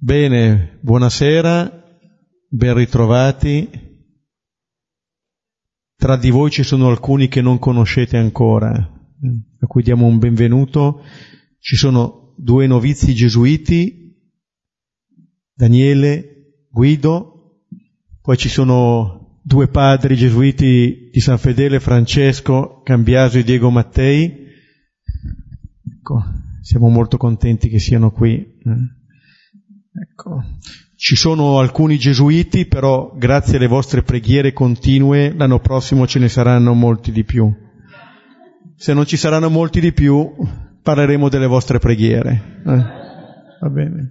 Bene, buonasera, ben ritrovati. Tra di voi ci sono alcuni che non conoscete ancora, a cui diamo un benvenuto. Ci sono due novizi gesuiti, Daniele, Guido, poi ci sono due padri gesuiti di San Fedele, Francesco, Cambiasio e Diego Mattei. Ecco, siamo molto contenti che siano qui. Eh. Ecco. Ci sono alcuni gesuiti, però grazie alle vostre preghiere continue l'anno prossimo ce ne saranno molti di più. Se non ci saranno molti di più, parleremo delle vostre preghiere. Eh? Va bene.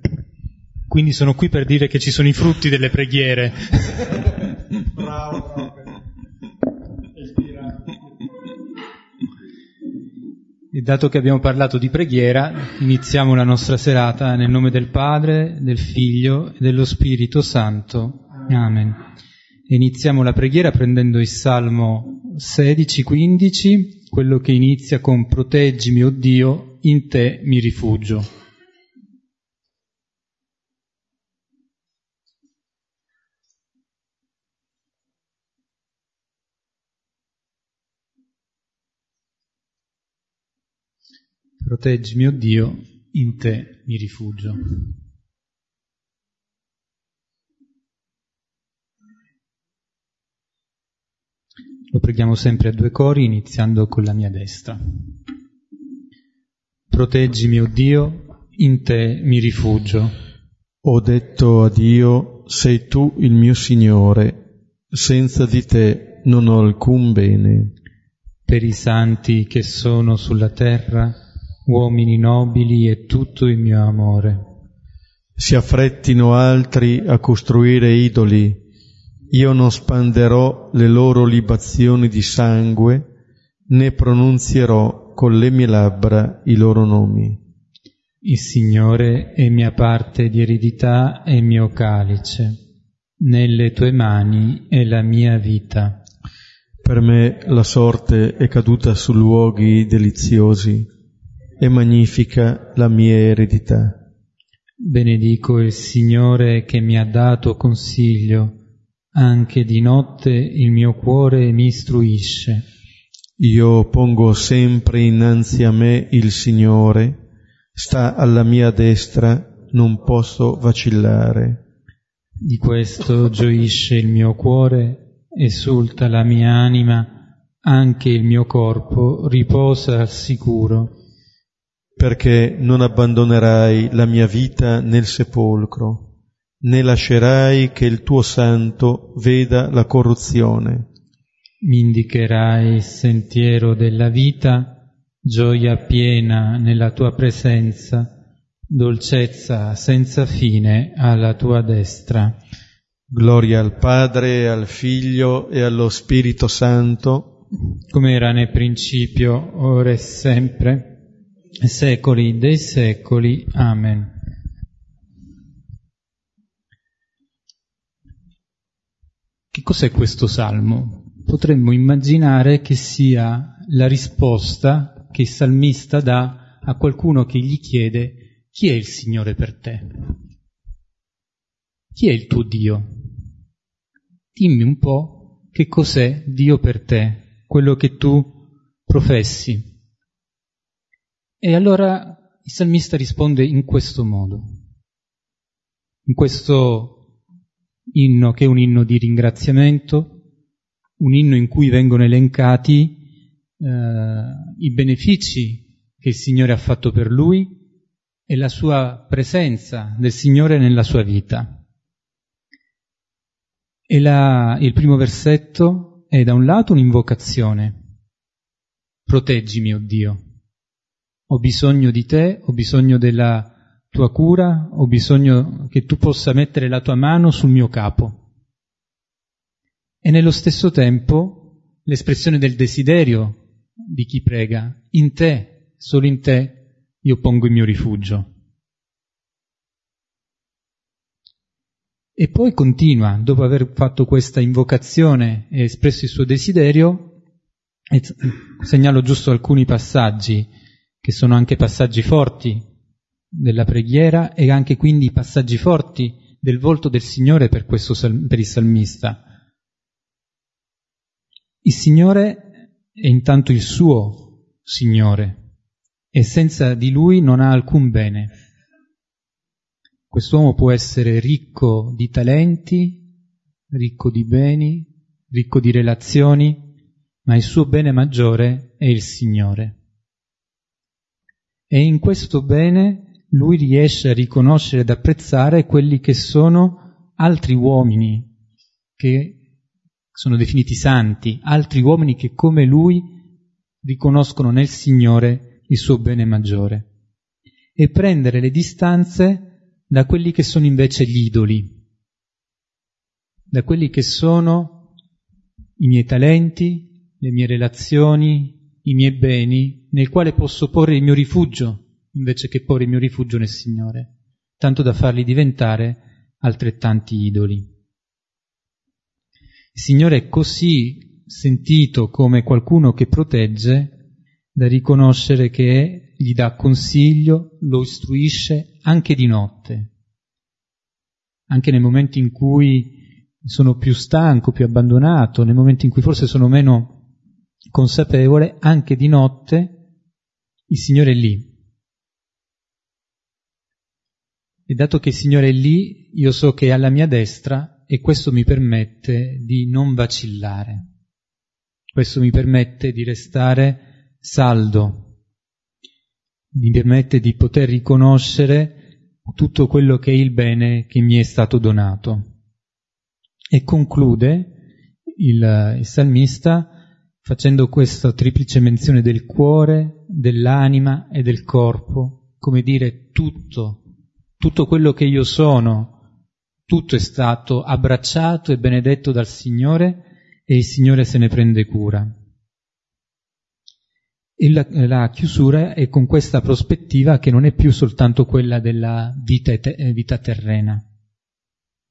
Quindi sono qui per dire che ci sono i frutti delle preghiere. bravo, bravo. E dato che abbiamo parlato di preghiera, iniziamo la nostra serata nel nome del Padre, del Figlio e dello Spirito Santo. Amen. Iniziamo la preghiera prendendo il Salmo 16-15, quello che inizia con Proteggimi, o Dio, in te mi rifugio. Proteggimi, o Dio, in te mi rifugio. Lo preghiamo sempre a due cori, iniziando con la mia destra. Proteggimi, o Dio, in te mi rifugio. Ho detto a Dio, sei tu il mio Signore, senza di te non ho alcun bene. Per i santi che sono sulla terra, uomini nobili e tutto il mio amore. Si affrettino altri a costruire idoli, io non spanderò le loro libazioni di sangue, né pronunzierò con le mie labbra i loro nomi. Il Signore è mia parte di eredità e mio calice. Nelle tue mani è la mia vita. Per me la sorte è caduta su luoghi deliziosi e magnifica la mia eredità. Benedico il Signore che mi ha dato consiglio, anche di notte il mio cuore mi istruisce. Io pongo sempre innanzi a me il Signore, sta alla mia destra, non posso vacillare. Di questo gioisce il mio cuore, esulta la mia anima, anche il mio corpo riposa al sicuro perché non abbandonerai la mia vita nel sepolcro, né lascerai che il tuo santo veda la corruzione. Mi indicherai il sentiero della vita, gioia piena nella tua presenza, dolcezza senza fine alla tua destra. Gloria al Padre, al Figlio e allo Spirito Santo, come era nel principio, ora e sempre secoli dei secoli. Amen. Che cos'è questo salmo? Potremmo immaginare che sia la risposta che il salmista dà a qualcuno che gli chiede chi è il Signore per te? Chi è il tuo Dio? Dimmi un po' che cos'è Dio per te, quello che tu professi. E allora il salmista risponde in questo modo, in questo inno che è un inno di ringraziamento, un inno in cui vengono elencati eh, i benefici che il Signore ha fatto per lui e la sua presenza del Signore nella sua vita. E la, il primo versetto è da un lato un'invocazione, proteggimi, o oh Dio, ho bisogno di te, ho bisogno della tua cura, ho bisogno che tu possa mettere la tua mano sul mio capo. E nello stesso tempo l'espressione del desiderio di chi prega, in te, solo in te, io pongo il mio rifugio. E poi continua, dopo aver fatto questa invocazione e espresso il suo desiderio, segnalo giusto alcuni passaggi che sono anche passaggi forti della preghiera e anche quindi passaggi forti del volto del Signore per, questo, per il salmista. Il Signore è intanto il suo Signore e senza di Lui non ha alcun bene. Quest'uomo può essere ricco di talenti, ricco di beni, ricco di relazioni, ma il suo bene maggiore è il Signore. E in questo bene lui riesce a riconoscere ed apprezzare quelli che sono altri uomini che sono definiti santi, altri uomini che come lui riconoscono nel Signore il suo bene maggiore. E prendere le distanze da quelli che sono invece gli idoli, da quelli che sono i miei talenti, le mie relazioni, i miei beni, nel quale posso porre il mio rifugio invece che porre il mio rifugio nel Signore, tanto da farli diventare altrettanti idoli. Il Signore è così sentito come qualcuno che protegge da riconoscere che gli dà consiglio, lo istruisce anche di notte, anche nei momenti in cui sono più stanco, più abbandonato, nei momenti in cui forse sono meno consapevole, anche di notte il Signore è lì. E dato che il Signore è lì, io so che è alla mia destra e questo mi permette di non vacillare. Questo mi permette di restare saldo, mi permette di poter riconoscere tutto quello che è il bene che mi è stato donato. E conclude il, il salmista facendo questa triplice menzione del cuore, dell'anima e del corpo, come dire tutto, tutto quello che io sono, tutto è stato abbracciato e benedetto dal Signore e il Signore se ne prende cura. E la, la chiusura è con questa prospettiva che non è più soltanto quella della vita, vita terrena,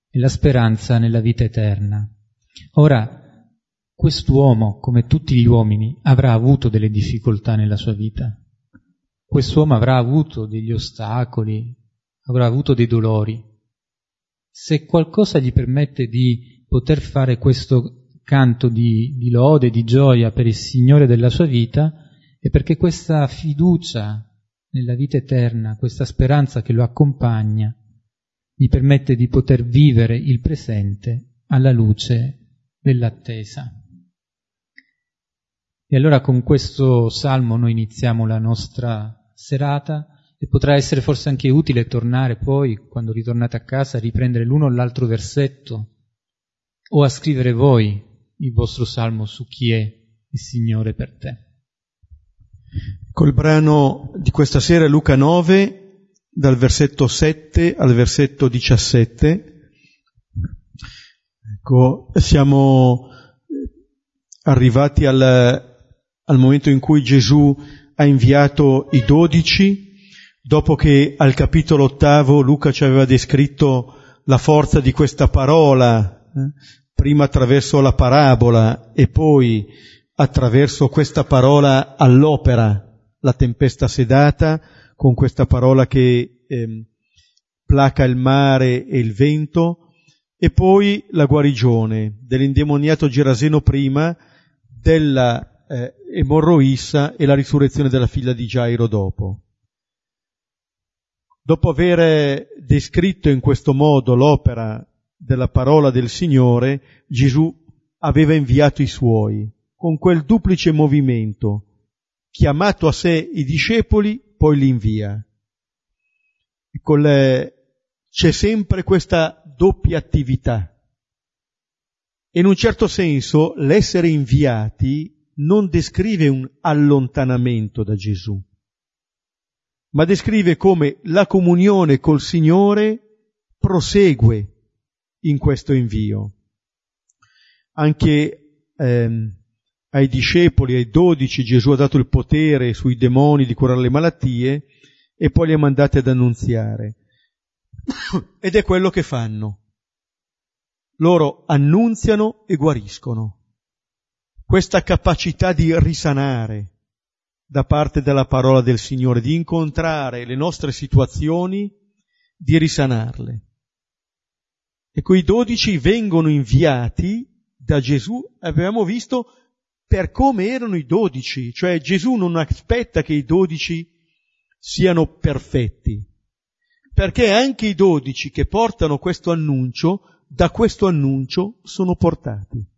e la speranza nella vita eterna. Ora, quest'uomo, come tutti gli uomini, avrà avuto delle difficoltà nella sua vita. Quest'uomo avrà avuto degli ostacoli, avrà avuto dei dolori. Se qualcosa gli permette di poter fare questo canto di, di lode, di gioia per il Signore della sua vita, è perché questa fiducia nella vita eterna, questa speranza che lo accompagna, gli permette di poter vivere il presente alla luce dell'attesa. E allora con questo salmo noi iniziamo la nostra serata e potrà essere forse anche utile tornare poi, quando ritornate a casa, a riprendere l'uno o l'altro versetto o a scrivere voi il vostro salmo su chi è il Signore per te. Col brano di questa sera Luca 9 dal versetto 7 al versetto 17. Ecco, siamo arrivati al, al momento in cui Gesù ha inviato i dodici, dopo che al capitolo ottavo Luca ci aveva descritto la forza di questa parola, eh, prima attraverso la parabola e poi attraverso questa parola all'opera, la tempesta sedata, con questa parola che eh, placa il mare e il vento, e poi la guarigione dell'indemoniato Geraseno prima, della eh, emorroissa e la risurrezione della figlia di Gairo dopo. Dopo aver descritto in questo modo l'opera della parola del Signore, Gesù aveva inviato i suoi, con quel duplice movimento, chiamato a sé i discepoli poi li invia. Le... C'è sempre questa doppia attività. In un certo senso l'essere inviati non descrive un allontanamento da Gesù, ma descrive come la comunione col Signore prosegue in questo invio. Anche ehm, ai discepoli, ai dodici, Gesù ha dato il potere sui demoni di curare le malattie e poi li ha mandati ad annunziare. Ed è quello che fanno. Loro annunziano e guariscono. Questa capacità di risanare, da parte della parola del Signore, di incontrare le nostre situazioni, di risanarle. E quei dodici vengono inviati da Gesù, avevamo visto, per come erano i dodici, cioè Gesù non aspetta che i dodici siano perfetti, perché anche i dodici che portano questo annuncio, da questo annuncio sono portati.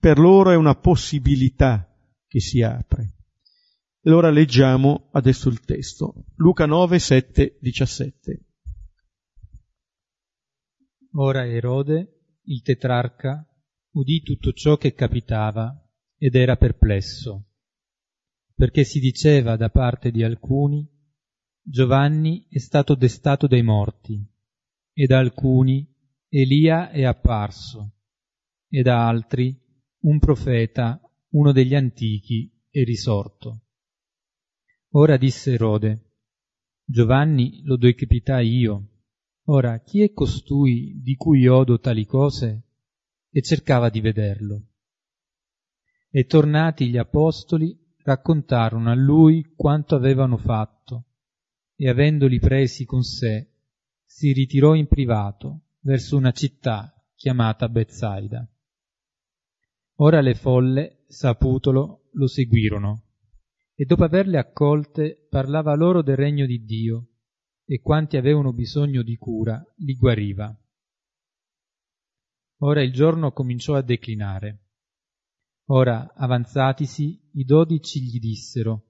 Per loro è una possibilità che si apre. Allora leggiamo adesso il testo. Luca 9, 7, 17. Ora Erode, il tetrarca, udì tutto ciò che capitava ed era perplesso, perché si diceva da parte di alcuni Giovanni è stato destato dai morti, e da alcuni Elia è apparso, e da altri un profeta, uno degli antichi, è risorto. Ora disse Erode, Giovanni lo decapitai io. Ora chi è costui di cui odo tali cose? E cercava di vederlo. E tornati gli apostoli raccontarono a lui quanto avevano fatto, e avendoli presi con sé, si ritirò in privato verso una città chiamata Bezzaida. Ora le folle, saputolo, lo seguirono, e dopo averle accolte parlava loro del regno di Dio, e quanti avevano bisogno di cura li guariva. Ora il giorno cominciò a declinare. Ora, avanzatisi, i dodici gli dissero,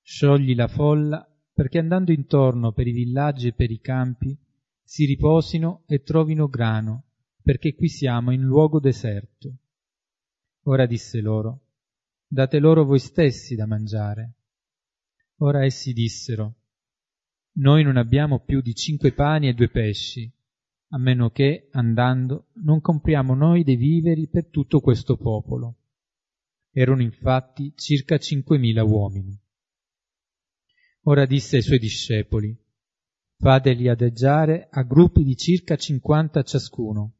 sciogli la folla, perché andando intorno per i villaggi e per i campi, si riposino e trovino grano, perché qui siamo in luogo deserto. Ora disse loro, date loro voi stessi da mangiare. Ora essi dissero, noi non abbiamo più di cinque pani e due pesci, a meno che, andando, non compriamo noi dei viveri per tutto questo popolo. Erano infatti circa cinquemila uomini. Ora disse ai suoi discepoli, fateli adeggiare a gruppi di circa cinquanta ciascuno.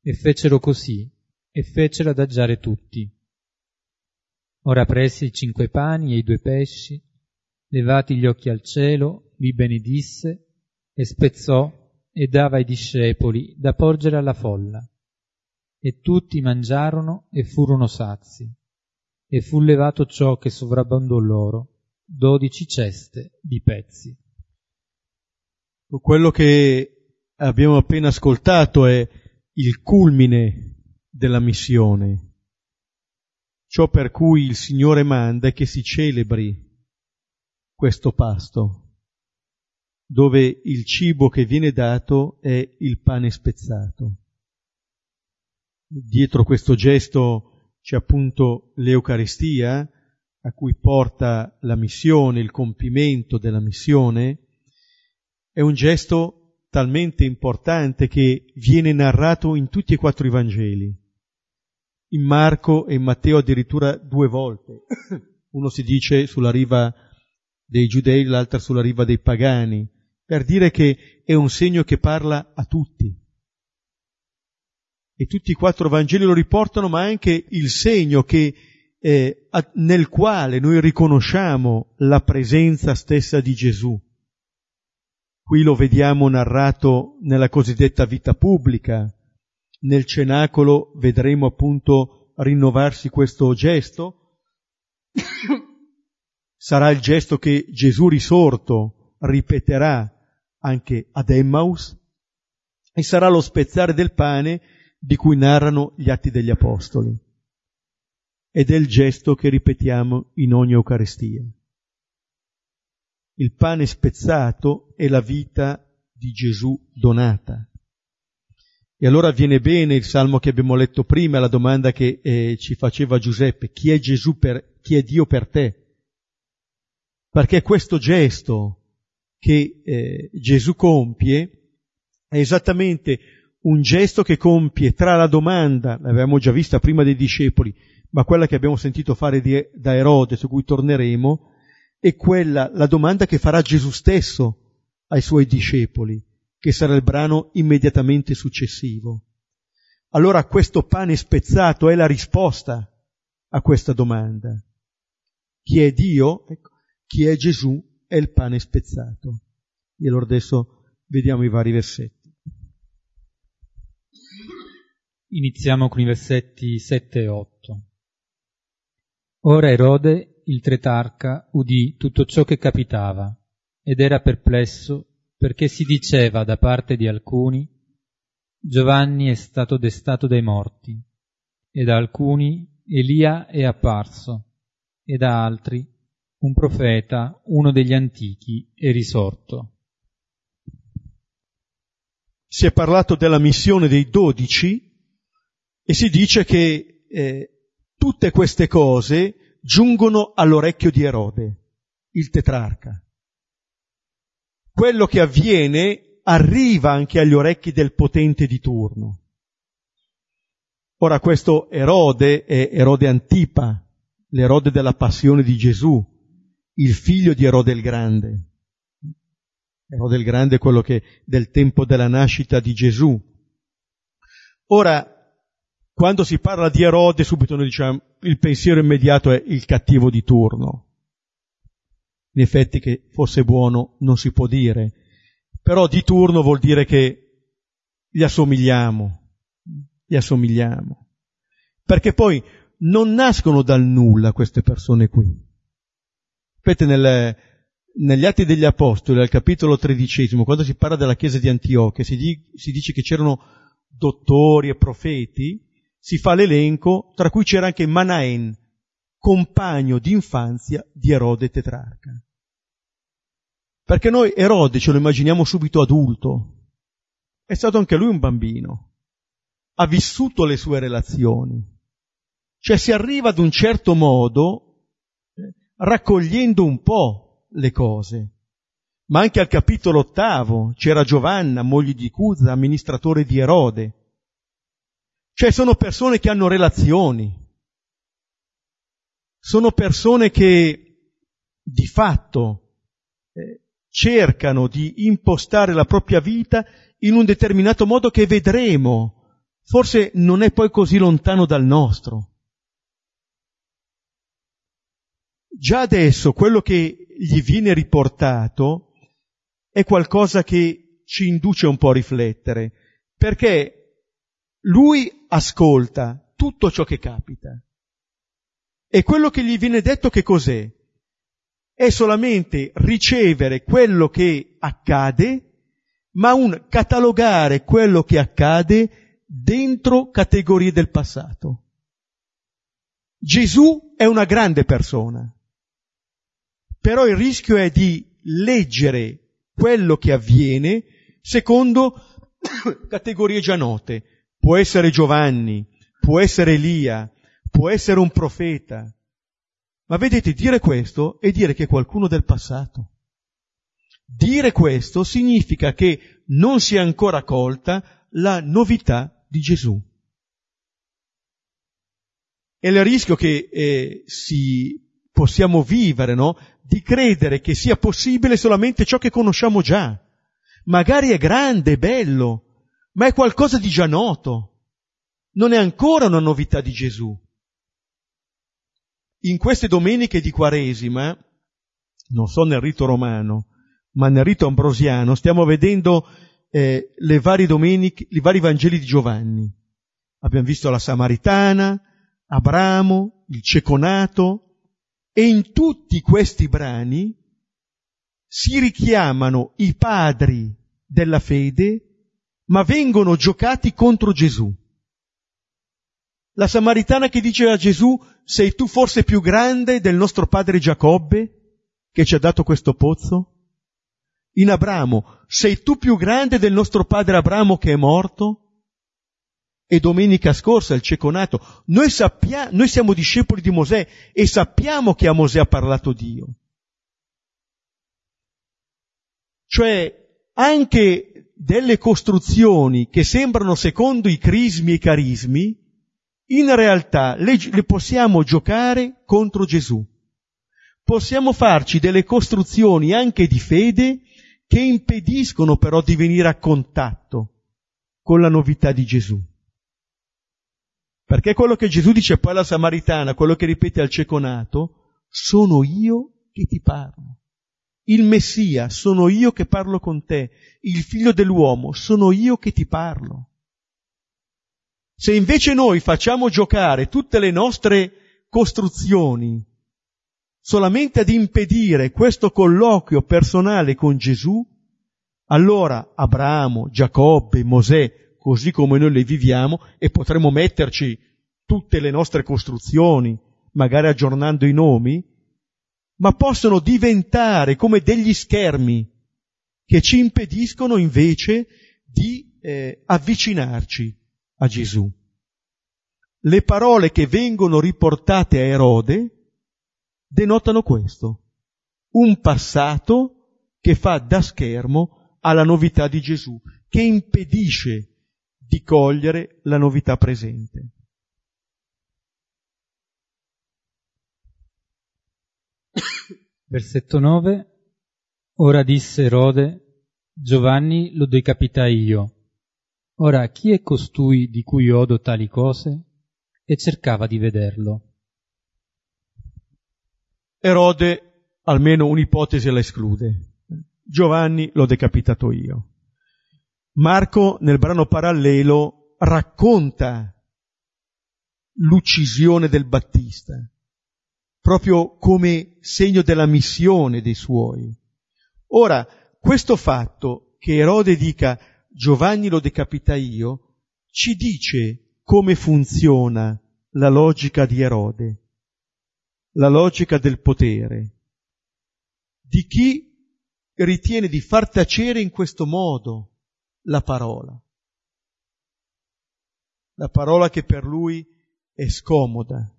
E fecero così, e fecero adagiare tutti. Ora prese i cinque pani e i due pesci, levati gli occhi al cielo, li benedisse e spezzò e dava ai discepoli da porgere alla folla. E tutti mangiarono e furono sazi. E fu levato ciò che sovrabbondò loro, dodici ceste di pezzi. Quello che abbiamo appena ascoltato è il culmine della missione. Ciò per cui il Signore manda è che si celebri questo pasto, dove il cibo che viene dato è il pane spezzato. Dietro questo gesto c'è appunto l'Eucaristia, a cui porta la missione, il compimento della missione, è un gesto talmente importante che viene narrato in tutti e quattro i Vangeli in Marco e in Matteo addirittura due volte. Uno si dice sulla riva dei giudei, l'altra sulla riva dei pagani, per dire che è un segno che parla a tutti. E tutti i quattro Vangeli lo riportano, ma anche il segno che, eh, nel quale noi riconosciamo la presenza stessa di Gesù. Qui lo vediamo narrato nella cosiddetta vita pubblica, nel cenacolo vedremo appunto rinnovarsi questo gesto. Sarà il gesto che Gesù risorto ripeterà anche ad Emmaus e sarà lo spezzare del pane di cui narrano gli atti degli Apostoli. Ed è il gesto che ripetiamo in ogni Eucaristia. Il pane spezzato è la vita di Gesù donata. E allora viene bene il salmo che abbiamo letto prima, la domanda che eh, ci faceva Giuseppe, chi è Gesù per, chi è Dio per te? Perché questo gesto che eh, Gesù compie è esattamente un gesto che compie tra la domanda, l'avevamo già vista prima dei discepoli, ma quella che abbiamo sentito fare di, da Erode, su cui torneremo, è quella, la domanda che farà Gesù stesso ai suoi discepoli che sarà il brano immediatamente successivo. Allora questo pane spezzato è la risposta a questa domanda. chi è Dio, ecco, chi è Gesù è il pane spezzato. E allora adesso vediamo i vari versetti. Iniziamo con i versetti 7 e 8. Ora Erode, il tretarca, udì tutto ciò che capitava ed era perplesso perché si diceva da parte di alcuni Giovanni è stato destato dai morti e da alcuni Elia è apparso e da altri un profeta, uno degli antichi, è risorto. Si è parlato della missione dei dodici e si dice che eh, tutte queste cose giungono all'orecchio di Erode, il tetrarca. Quello che avviene arriva anche agli orecchi del potente di turno. Ora questo Erode è Erode Antipa, l'Erode della passione di Gesù, il figlio di Erode il Grande. Erode il Grande è quello che del tempo della nascita di Gesù. Ora, quando si parla di Erode, subito noi diciamo il pensiero immediato è il cattivo di turno. In effetti che fosse buono non si può dire, però di turno vuol dire che gli assomigliamo, gli assomigliamo. Perché poi non nascono dal nulla queste persone qui. Sapete, nel, negli Atti degli Apostoli, al capitolo tredicesimo, quando si parla della chiesa di Antiochia, si, di, si dice che c'erano dottori e profeti, si fa l'elenco, tra cui c'era anche Manaen, compagno d'infanzia di Erode tetrarca. Perché noi Erode ce lo immaginiamo subito adulto, è stato anche lui un bambino, ha vissuto le sue relazioni, cioè si arriva ad un certo modo eh, raccogliendo un po' le cose. Ma anche al capitolo ottavo c'era Giovanna, moglie di Cuza, amministratore di Erode, cioè sono persone che hanno relazioni, sono persone che di fatto eh, cercano di impostare la propria vita in un determinato modo che vedremo, forse non è poi così lontano dal nostro. Già adesso quello che gli viene riportato è qualcosa che ci induce un po' a riflettere, perché lui ascolta tutto ciò che capita. E quello che gli viene detto che cos'è? È solamente ricevere quello che accade, ma un catalogare quello che accade dentro categorie del passato. Gesù è una grande persona, però il rischio è di leggere quello che avviene secondo categorie già note, può essere Giovanni, può essere Elia, può essere un profeta. Ma vedete, dire questo è dire che è qualcuno del passato. Dire questo significa che non si è ancora colta la novità di Gesù. E il rischio che eh, si possiamo vivere, no? Di credere che sia possibile solamente ciò che conosciamo già. Magari è grande, bello, ma è qualcosa di già noto. Non è ancora una novità di Gesù. In queste domeniche di Quaresima, non so nel rito romano, ma nel rito ambrosiano, stiamo vedendo eh, le varie domeniche, i vari Vangeli di Giovanni. Abbiamo visto la Samaritana, Abramo, il Ceconato, e in tutti questi brani si richiamano i padri della fede ma vengono giocati contro Gesù. La Samaritana che dice a Gesù, sei tu forse più grande del nostro padre Giacobbe che ci ha dato questo pozzo? In Abramo, sei tu più grande del nostro padre Abramo che è morto? E domenica scorsa il ceconato, noi, sappia, noi siamo discepoli di Mosè e sappiamo che a Mosè ha parlato Dio. Cioè, anche delle costruzioni che sembrano secondo i crismi e i carismi, in realtà le, le possiamo giocare contro Gesù. Possiamo farci delle costruzioni anche di fede che impediscono però di venire a contatto con la novità di Gesù. Perché quello che Gesù dice poi alla Samaritana, quello che ripete al ceconato, sono io che ti parlo. Il Messia, sono io che parlo con te. Il figlio dell'uomo, sono io che ti parlo. Se invece noi facciamo giocare tutte le nostre costruzioni solamente ad impedire questo colloquio personale con Gesù, allora Abramo, Giacobbe, Mosè, così come noi le viviamo, e potremo metterci tutte le nostre costruzioni, magari aggiornando i nomi, ma possono diventare come degli schermi che ci impediscono invece di eh, avvicinarci a Gesù. Le parole che vengono riportate a Erode denotano questo, un passato che fa da schermo alla novità di Gesù, che impedisce di cogliere la novità presente. Versetto 9. Ora disse Erode, Giovanni lo decapitai io. Ora chi è costui di cui odo tali cose? E cercava di vederlo. Erode almeno un'ipotesi la esclude. Giovanni l'ho decapitato io. Marco nel brano parallelo racconta l'uccisione del Battista, proprio come segno della missione dei suoi. Ora, questo fatto che Erode dica Giovanni lo decapita io, ci dice come funziona la logica di Erode la logica del potere, di chi ritiene di far tacere in questo modo la parola. La parola che per lui è scomoda.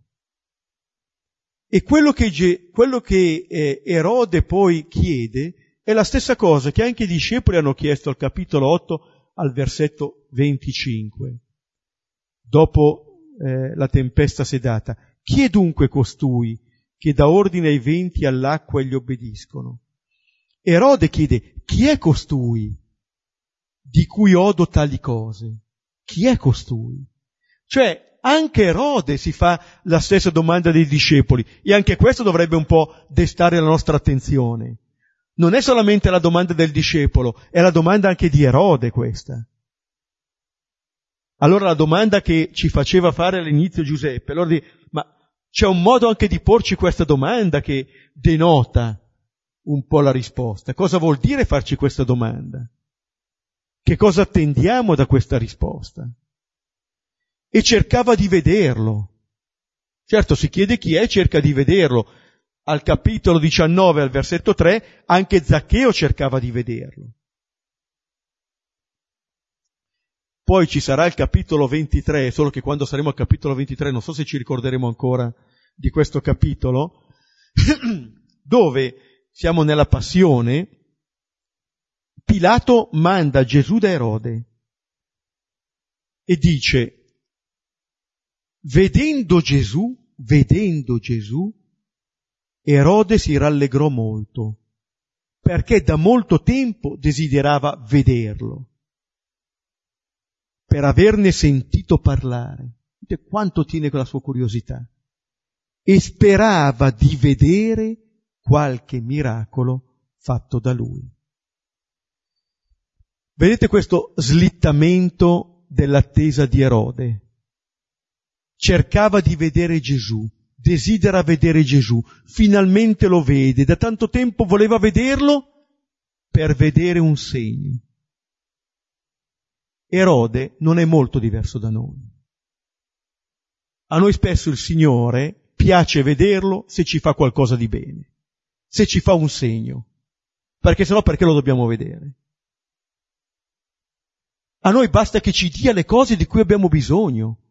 E quello che, quello che eh, Erode poi chiede è la stessa cosa che anche i discepoli hanno chiesto al capitolo 8 al versetto 25, dopo eh, la tempesta sedata. Chi è dunque costui che dà ordine ai venti all'acqua e gli obbediscono? Erode chiede, chi è costui di cui odo tali cose? Chi è costui? Cioè, anche Erode si fa la stessa domanda dei discepoli e anche questo dovrebbe un po' destare la nostra attenzione. Non è solamente la domanda del discepolo, è la domanda anche di Erode questa. Allora la domanda che ci faceva fare all'inizio Giuseppe, allora di, ma c'è un modo anche di porci questa domanda che denota un po' la risposta. Cosa vuol dire farci questa domanda? Che cosa attendiamo da questa risposta? E cercava di vederlo. Certo, si chiede chi è, cerca di vederlo. Al capitolo 19, al versetto 3, anche Zaccheo cercava di vederlo. Poi ci sarà il capitolo 23, solo che quando saremo al capitolo 23 non so se ci ricorderemo ancora di questo capitolo, dove siamo nella passione, Pilato manda Gesù da Erode e dice, vedendo Gesù, vedendo Gesù, Erode si rallegrò molto, perché da molto tempo desiderava vederlo per averne sentito parlare. Vedete quanto tiene quella sua curiosità. E sperava di vedere qualche miracolo fatto da lui. Vedete questo slittamento dell'attesa di Erode. Cercava di vedere Gesù, desidera vedere Gesù, finalmente lo vede, da tanto tempo voleva vederlo per vedere un segno. Erode non è molto diverso da noi. A noi spesso il Signore piace vederlo se ci fa qualcosa di bene, se ci fa un segno, perché sennò perché lo dobbiamo vedere? A noi basta che ci dia le cose di cui abbiamo bisogno.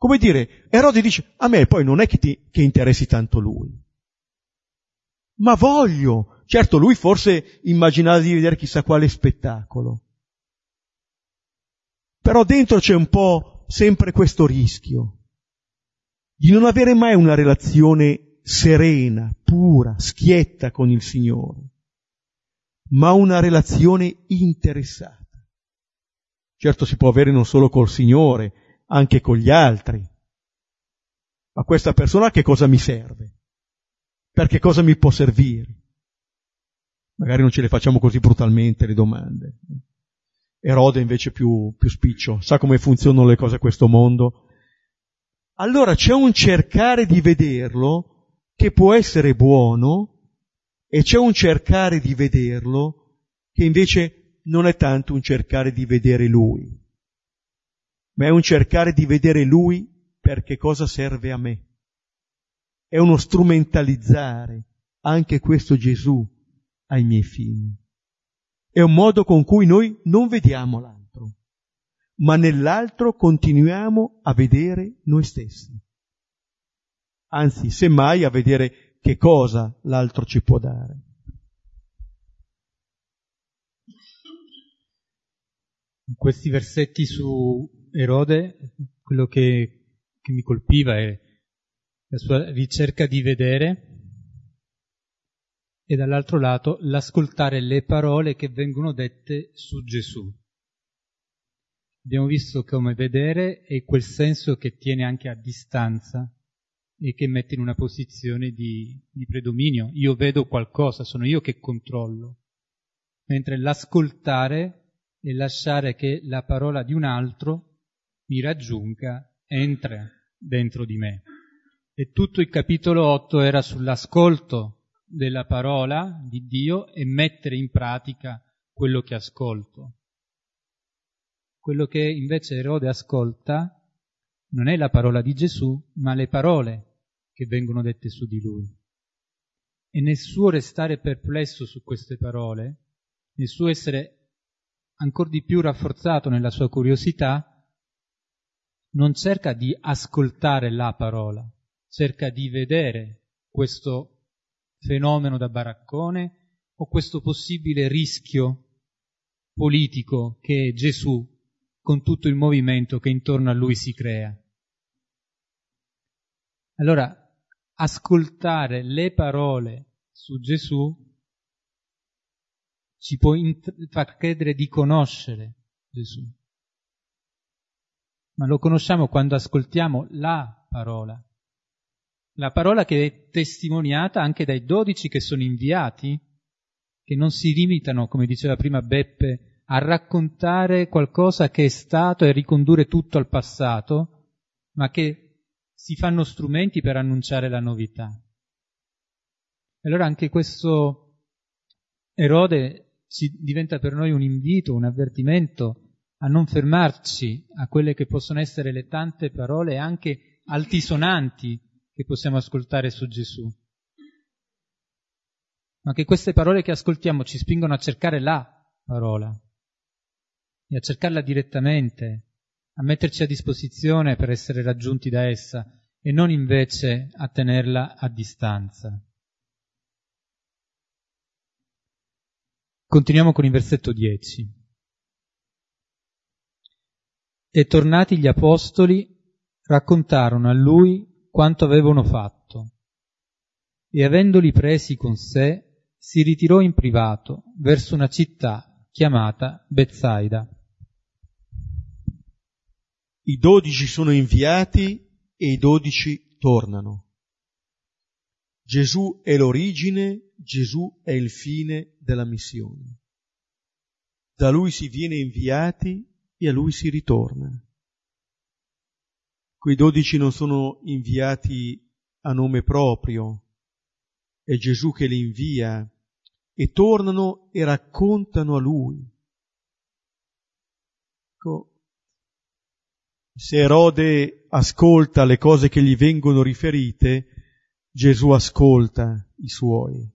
Come dire, Erode dice, a me poi non è che, ti, che interessi tanto lui. Ma voglio. Certo, lui forse immaginava di vedere chissà quale spettacolo. Però dentro c'è un po' sempre questo rischio di non avere mai una relazione serena, pura, schietta con il Signore, ma una relazione interessata. Certo si può avere non solo col Signore, anche con gli altri. Ma questa persona che cosa mi serve? Per che cosa mi può servire? Magari non ce le facciamo così brutalmente le domande. Erode invece più, più spiccio, sa come funzionano le cose a questo mondo. Allora c'è un cercare di vederlo che può essere buono e c'è un cercare di vederlo che invece non è tanto un cercare di vedere lui, ma è un cercare di vedere lui per che cosa serve a me. È uno strumentalizzare anche questo Gesù ai miei fini. È un modo con cui noi non vediamo l'altro, ma nell'altro continuiamo a vedere noi stessi. Anzi, semmai a vedere che cosa l'altro ci può dare. In questi versetti su Erode, quello che, che mi colpiva è la sua ricerca di vedere e dall'altro lato l'ascoltare le parole che vengono dette su Gesù. Abbiamo visto come vedere è quel senso che tiene anche a distanza e che mette in una posizione di, di predominio. Io vedo qualcosa, sono io che controllo. Mentre l'ascoltare è lasciare che la parola di un altro mi raggiunga, entra dentro di me. E tutto il capitolo 8 era sull'ascolto della parola di Dio e mettere in pratica quello che ascolto. Quello che invece Erode ascolta non è la parola di Gesù, ma le parole che vengono dette su di lui. E nel suo restare perplesso su queste parole, nel suo essere ancora di più rafforzato nella sua curiosità, non cerca di ascoltare la parola, cerca di vedere questo fenomeno da baraccone o questo possibile rischio politico che è Gesù con tutto il movimento che intorno a lui si crea. Allora, ascoltare le parole su Gesù ci può int- far credere di conoscere Gesù. Ma lo conosciamo quando ascoltiamo la parola la parola che è testimoniata anche dai dodici che sono inviati, che non si limitano, come diceva prima Beppe, a raccontare qualcosa che è stato e ricondurre tutto al passato, ma che si fanno strumenti per annunciare la novità. E allora anche questo Erode ci diventa per noi un invito, un avvertimento a non fermarci a quelle che possono essere le tante parole anche altisonanti che possiamo ascoltare su Gesù. Ma che queste parole che ascoltiamo ci spingono a cercare la parola e a cercarla direttamente, a metterci a disposizione per essere raggiunti da essa e non invece a tenerla a distanza. Continuiamo con il versetto 10. E tornati gli apostoli raccontarono a lui quanto avevano fatto. E avendoli presi con sé, si ritirò in privato verso una città chiamata Bezzaida. I dodici sono inviati e i dodici tornano. Gesù è l'origine, Gesù è il fine della missione. Da lui si viene inviati e a lui si ritorna. Quei dodici non sono inviati a nome proprio, è Gesù che li invia e tornano e raccontano a lui. Ecco, se Erode ascolta le cose che gli vengono riferite, Gesù ascolta i suoi,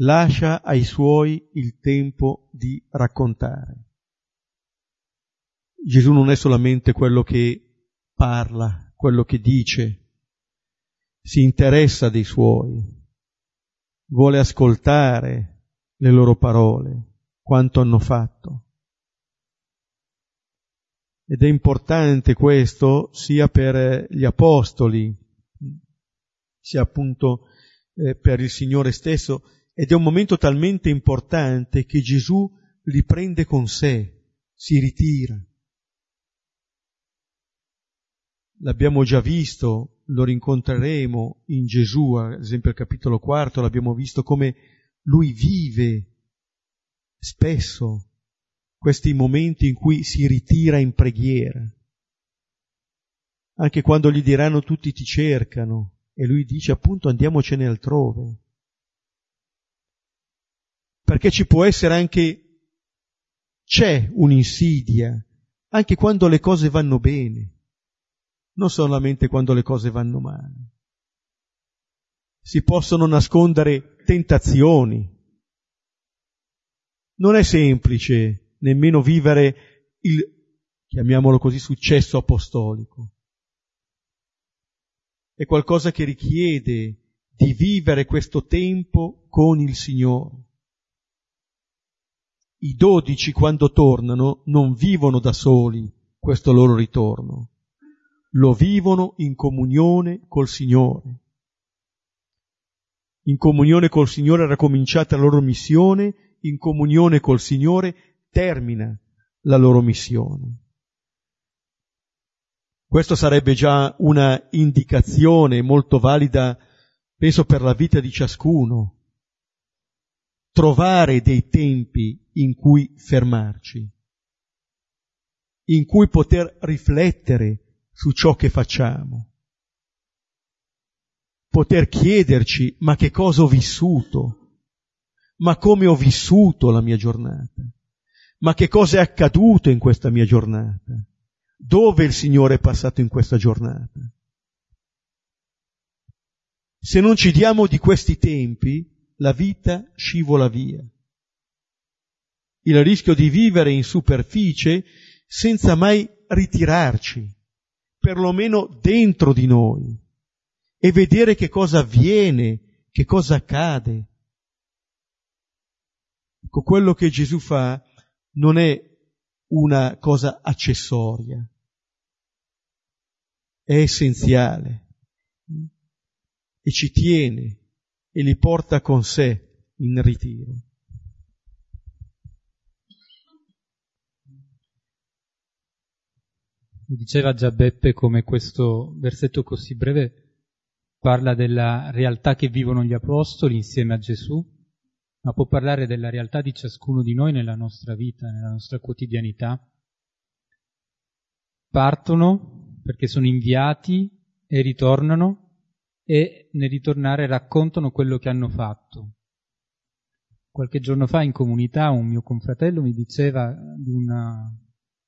lascia ai suoi il tempo di raccontare. Gesù non è solamente quello che parla, quello che dice, si interessa dei suoi, vuole ascoltare le loro parole, quanto hanno fatto. Ed è importante questo sia per gli apostoli, sia appunto eh, per il Signore stesso, ed è un momento talmente importante che Gesù li prende con sé, si ritira, l'abbiamo già visto lo rincontreremo in Gesù, ad esempio al capitolo quarto l'abbiamo visto come lui vive spesso questi momenti in cui si ritira in preghiera. Anche quando gli diranno tutti ti cercano e lui dice appunto andiamocene altrove. Perché ci può essere anche, c'è un'insidia, anche quando le cose vanno bene non solamente quando le cose vanno male. Si possono nascondere tentazioni. Non è semplice nemmeno vivere il, chiamiamolo così, successo apostolico. È qualcosa che richiede di vivere questo tempo con il Signore. I dodici quando tornano non vivono da soli questo loro ritorno, lo vivono in comunione col Signore. In comunione col Signore era cominciata la loro missione, in comunione col Signore termina la loro missione. Questo sarebbe già una indicazione molto valida, penso, per la vita di ciascuno. Trovare dei tempi in cui fermarci, in cui poter riflettere su ciò che facciamo. Poter chiederci ma che cosa ho vissuto, ma come ho vissuto la mia giornata, ma che cosa è accaduto in questa mia giornata, dove il Signore è passato in questa giornata. Se non ci diamo di questi tempi, la vita scivola via. Il rischio di vivere in superficie senza mai ritirarci perlomeno dentro di noi e vedere che cosa avviene, che cosa accade. Ecco, quello che Gesù fa non è una cosa accessoria, è essenziale e ci tiene e li porta con sé in ritiro. Diceva già Beppe come questo versetto così breve parla della realtà che vivono gli apostoli insieme a Gesù, ma può parlare della realtà di ciascuno di noi nella nostra vita, nella nostra quotidianità. Partono perché sono inviati e ritornano e nel ritornare raccontano quello che hanno fatto. Qualche giorno fa in comunità un mio confratello mi diceva di una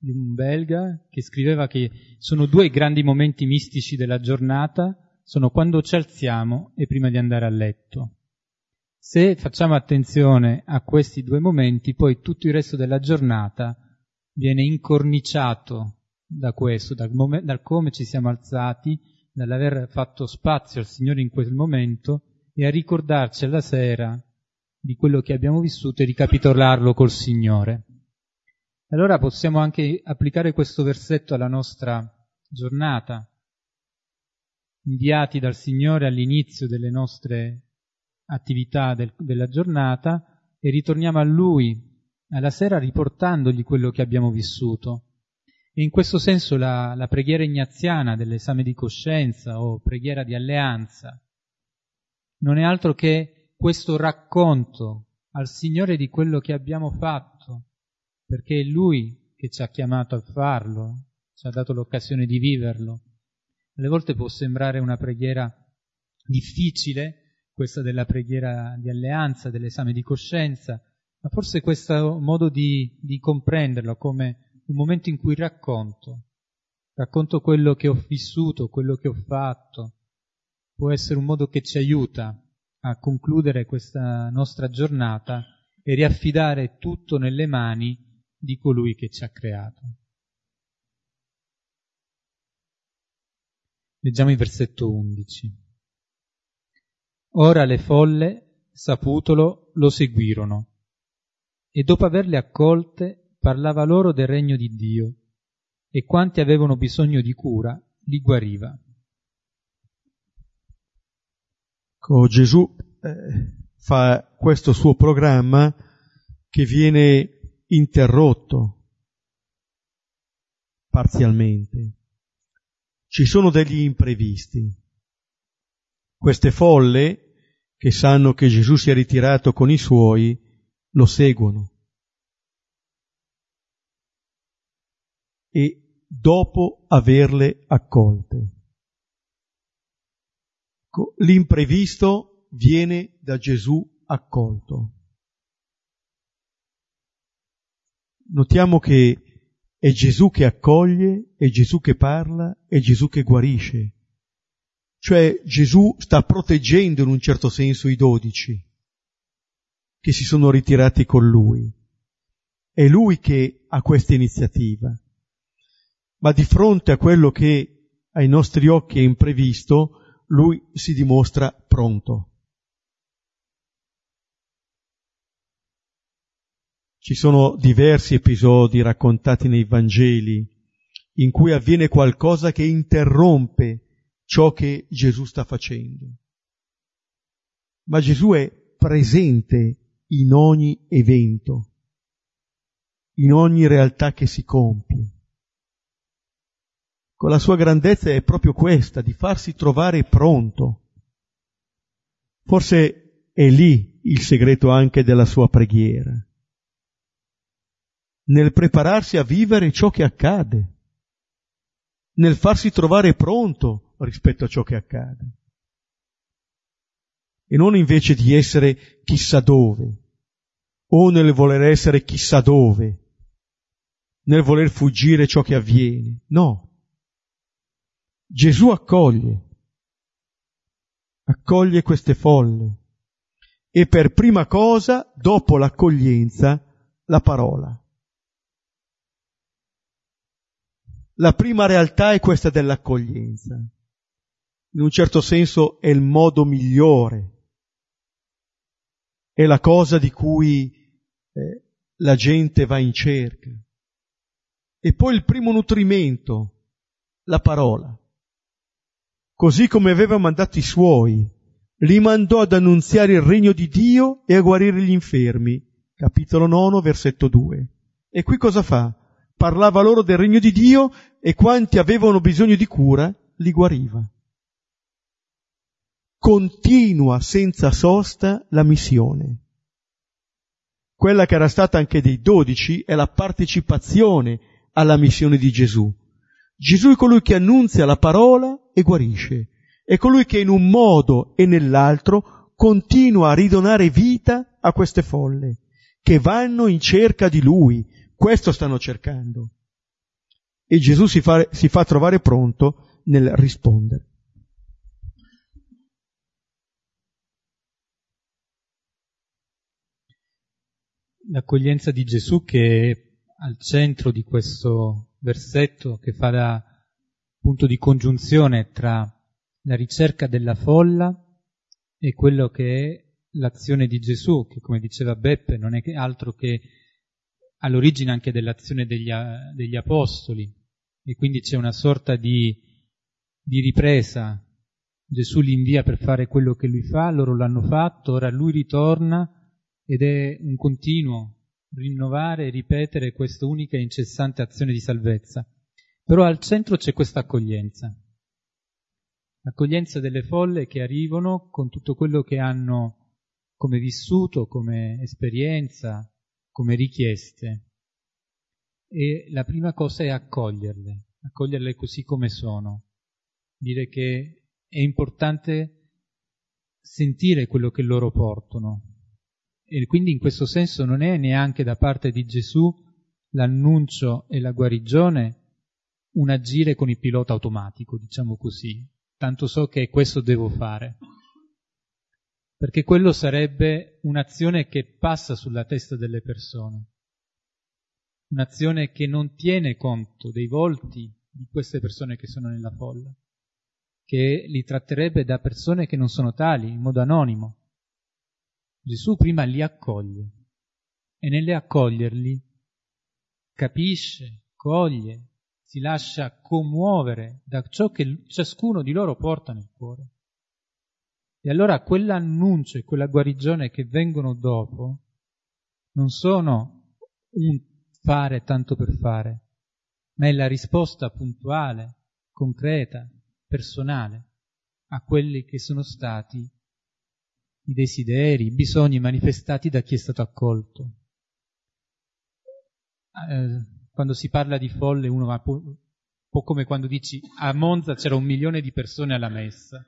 di un belga che scriveva che sono due grandi momenti mistici della giornata, sono quando ci alziamo e prima di andare a letto. Se facciamo attenzione a questi due momenti, poi tutto il resto della giornata viene incorniciato da questo, dal, mom- dal come ci siamo alzati, dall'aver fatto spazio al Signore in quel momento e a ricordarci alla sera di quello che abbiamo vissuto e ricapitolarlo col Signore. Allora possiamo anche applicare questo versetto alla nostra giornata, inviati dal Signore all'inizio delle nostre attività del, della giornata e ritorniamo a Lui alla sera riportandogli quello che abbiamo vissuto. E in questo senso la, la preghiera ignaziana dell'esame di coscienza o preghiera di alleanza non è altro che questo racconto al Signore di quello che abbiamo fatto perché è Lui che ci ha chiamato a farlo, ci ha dato l'occasione di viverlo. Alle volte può sembrare una preghiera difficile, questa della preghiera di alleanza, dell'esame di coscienza, ma forse questo modo di, di comprenderlo come un momento in cui racconto, racconto quello che ho vissuto, quello che ho fatto, può essere un modo che ci aiuta a concludere questa nostra giornata e riaffidare tutto nelle mani di colui che ci ha creato. Leggiamo il versetto 11. Ora le folle, saputolo, lo seguirono e dopo averle accolte parlava loro del regno di Dio e quanti avevano bisogno di cura li guariva. Ecco, Gesù eh, fa questo suo programma che viene interrotto parzialmente. Ci sono degli imprevisti, queste folle, che sanno che Gesù si è ritirato con i suoi, lo seguono. E dopo averle accolte. L'imprevisto viene da Gesù accolto. Notiamo che è Gesù che accoglie, è Gesù che parla, è Gesù che guarisce. Cioè Gesù sta proteggendo in un certo senso i dodici che si sono ritirati con lui. È lui che ha questa iniziativa. Ma di fronte a quello che ai nostri occhi è imprevisto, lui si dimostra pronto. Ci sono diversi episodi raccontati nei Vangeli in cui avviene qualcosa che interrompe ciò che Gesù sta facendo. Ma Gesù è presente in ogni evento, in ogni realtà che si compie. Con la sua grandezza è proprio questa, di farsi trovare pronto. Forse è lì il segreto anche della sua preghiera nel prepararsi a vivere ciò che accade, nel farsi trovare pronto rispetto a ciò che accade. E non invece di essere chissà dove, o nel voler essere chissà dove, nel voler fuggire ciò che avviene. No. Gesù accoglie, accoglie queste folle e per prima cosa, dopo l'accoglienza, la parola. La prima realtà è questa dell'accoglienza. In un certo senso è il modo migliore, è la cosa di cui eh, la gente va in cerca. E poi il primo nutrimento, la parola. Così come aveva mandato i suoi, li mandò ad annunziare il regno di Dio e a guarire gli infermi. Capitolo 9, versetto 2. E qui cosa fa? Parlava loro del regno di Dio e quanti avevano bisogno di cura li guariva. Continua senza sosta la missione. Quella che era stata anche dei dodici è la partecipazione alla missione di Gesù. Gesù è colui che annunzia la parola e guarisce. È colui che in un modo e nell'altro continua a ridonare vita a queste folle, che vanno in cerca di Lui, questo stanno cercando. E Gesù si fa, si fa trovare pronto nel rispondere. L'accoglienza di Gesù che è al centro di questo versetto che fa da punto di congiunzione tra la ricerca della folla e quello che è l'azione di Gesù, che come diceva Beppe non è altro che all'origine anche dell'azione degli, degli apostoli e quindi c'è una sorta di, di ripresa. Gesù li invia per fare quello che lui fa, loro l'hanno fatto, ora lui ritorna ed è un continuo rinnovare e ripetere questa unica e incessante azione di salvezza. Però al centro c'è questa accoglienza, l'accoglienza delle folle che arrivano con tutto quello che hanno come vissuto, come esperienza, come richieste. E la prima cosa è accoglierle, accoglierle così come sono, dire che è importante sentire quello che loro portano. E quindi in questo senso non è neanche da parte di Gesù l'annuncio e la guarigione un agire con il pilota automatico, diciamo così, tanto so che questo devo fare perché quello sarebbe un'azione che passa sulla testa delle persone, un'azione che non tiene conto dei volti di queste persone che sono nella folla, che li tratterebbe da persone che non sono tali, in modo anonimo. Gesù prima li accoglie e nell'accoglierli capisce, coglie, si lascia commuovere da ciò che ciascuno di loro porta nel cuore. E allora quell'annuncio e quella guarigione che vengono dopo non sono un fare tanto per fare, ma è la risposta puntuale, concreta, personale a quelli che sono stati i desideri, i bisogni manifestati da chi è stato accolto. Eh, quando si parla di folle uno va un po' come quando dici a Monza c'era un milione di persone alla messa,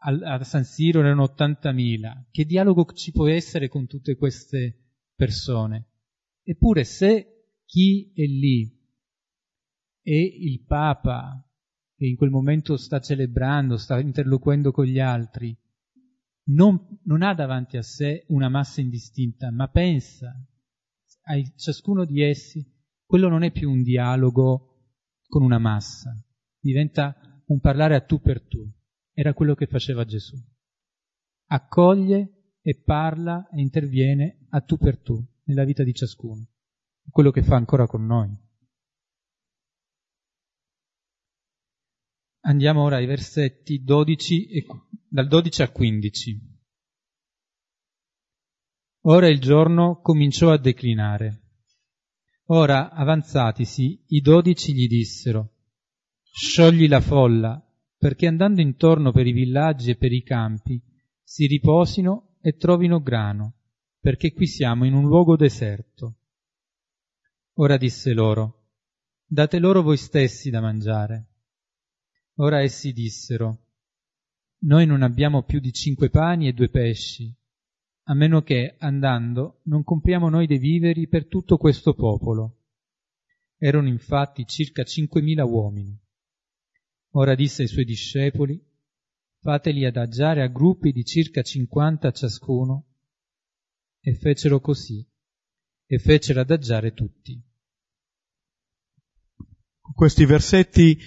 a San Siro erano 80.000. Che dialogo ci può essere con tutte queste persone? Eppure se chi è lì è il Papa che in quel momento sta celebrando, sta interloquendo con gli altri, non, non ha davanti a sé una massa indistinta, ma pensa a ciascuno di essi, quello non è più un dialogo con una massa, diventa un parlare a tu per tu. Era quello che faceva Gesù. Accoglie e parla e interviene a tu per tu nella vita di ciascuno. Quello che fa ancora con noi. Andiamo ora ai versetti 12 e, dal 12 al 15. Ora il giorno cominciò a declinare. Ora, avanzatisi, i dodici gli dissero, sciogli la folla, perché andando intorno per i villaggi e per i campi, si riposino e trovino grano, perché qui siamo in un luogo deserto. Ora disse loro, date loro voi stessi da mangiare. Ora essi dissero, noi non abbiamo più di cinque pani e due pesci, a meno che, andando, non compriamo noi dei viveri per tutto questo popolo. Erano infatti circa cinquemila uomini. Ora disse ai suoi discepoli, fateli adagiare a gruppi di circa cinquanta ciascuno, e fecero così, e fecero adagiare tutti. Questi versetti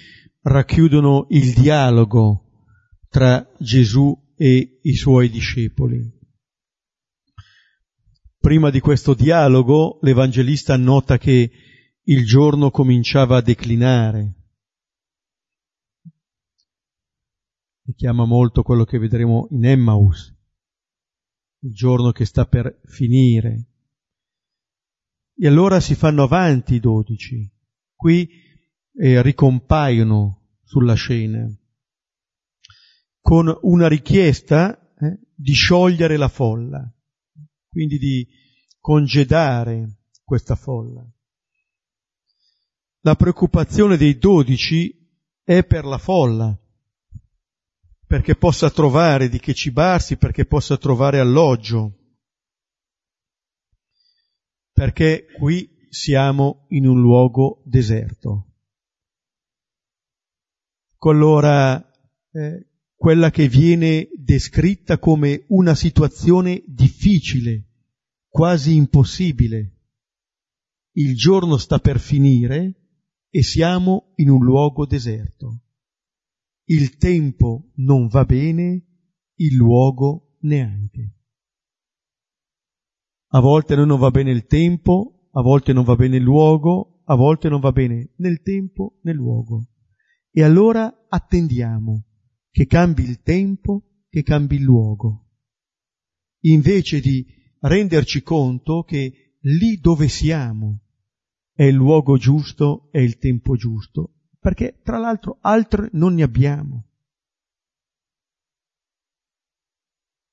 racchiudono il dialogo tra Gesù e i suoi discepoli. Prima di questo dialogo l'Evangelista nota che il giorno cominciava a declinare. Richiama molto quello che vedremo in Emmaus, il giorno che sta per finire. E allora si fanno avanti i dodici. Qui eh, ricompaiono sulla scena con una richiesta eh, di sciogliere la folla quindi di congedare questa folla. La preoccupazione dei dodici è per la folla, perché possa trovare di che cibarsi, perché possa trovare alloggio, perché qui siamo in un luogo deserto. Allora, eh, quella che viene descritta come una situazione difficile, quasi impossibile. Il giorno sta per finire e siamo in un luogo deserto. Il tempo non va bene, il luogo neanche. A volte non va bene il tempo, a volte non va bene il luogo, a volte non va bene né il tempo né luogo. E allora attendiamo che cambi il tempo, che cambi il luogo, invece di renderci conto che lì dove siamo è il luogo giusto, è il tempo giusto, perché tra l'altro altre non ne abbiamo.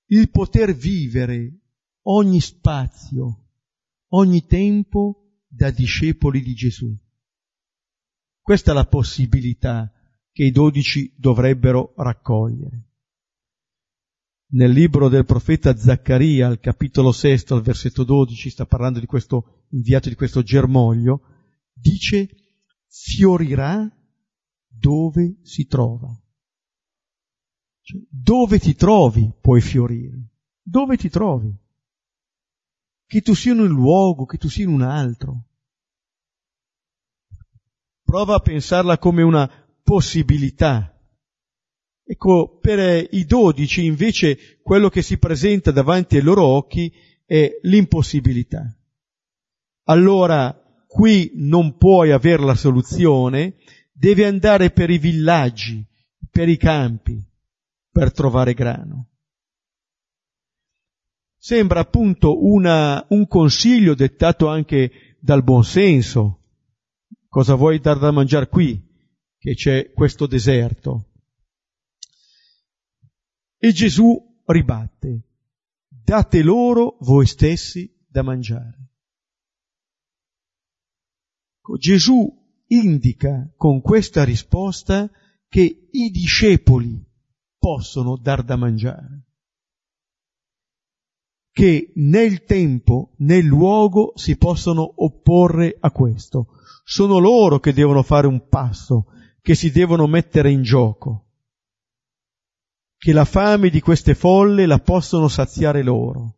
Il poter vivere ogni spazio, ogni tempo da discepoli di Gesù. Questa è la possibilità che i dodici dovrebbero raccogliere. Nel libro del profeta Zaccaria, al capitolo sesto, al versetto 12, sta parlando di questo inviato di questo germoglio, dice fiorirà dove si trova. Cioè, dove ti trovi puoi fiorire. Dove ti trovi? Che tu sia in un luogo, che tu sia in un altro. Prova a pensarla come una possibilità. Ecco, per i dodici invece quello che si presenta davanti ai loro occhi è l'impossibilità. Allora qui non puoi avere la soluzione, devi andare per i villaggi, per i campi, per trovare grano. Sembra appunto una, un consiglio dettato anche dal buonsenso. Cosa vuoi dar da mangiare qui? che c'è questo deserto. E Gesù ribatte, date loro voi stessi da mangiare. Gesù indica con questa risposta che i discepoli possono dar da mangiare, che nel tempo, nel luogo si possono opporre a questo. Sono loro che devono fare un passo, che si devono mettere in gioco, che la fame di queste folle la possono saziare loro.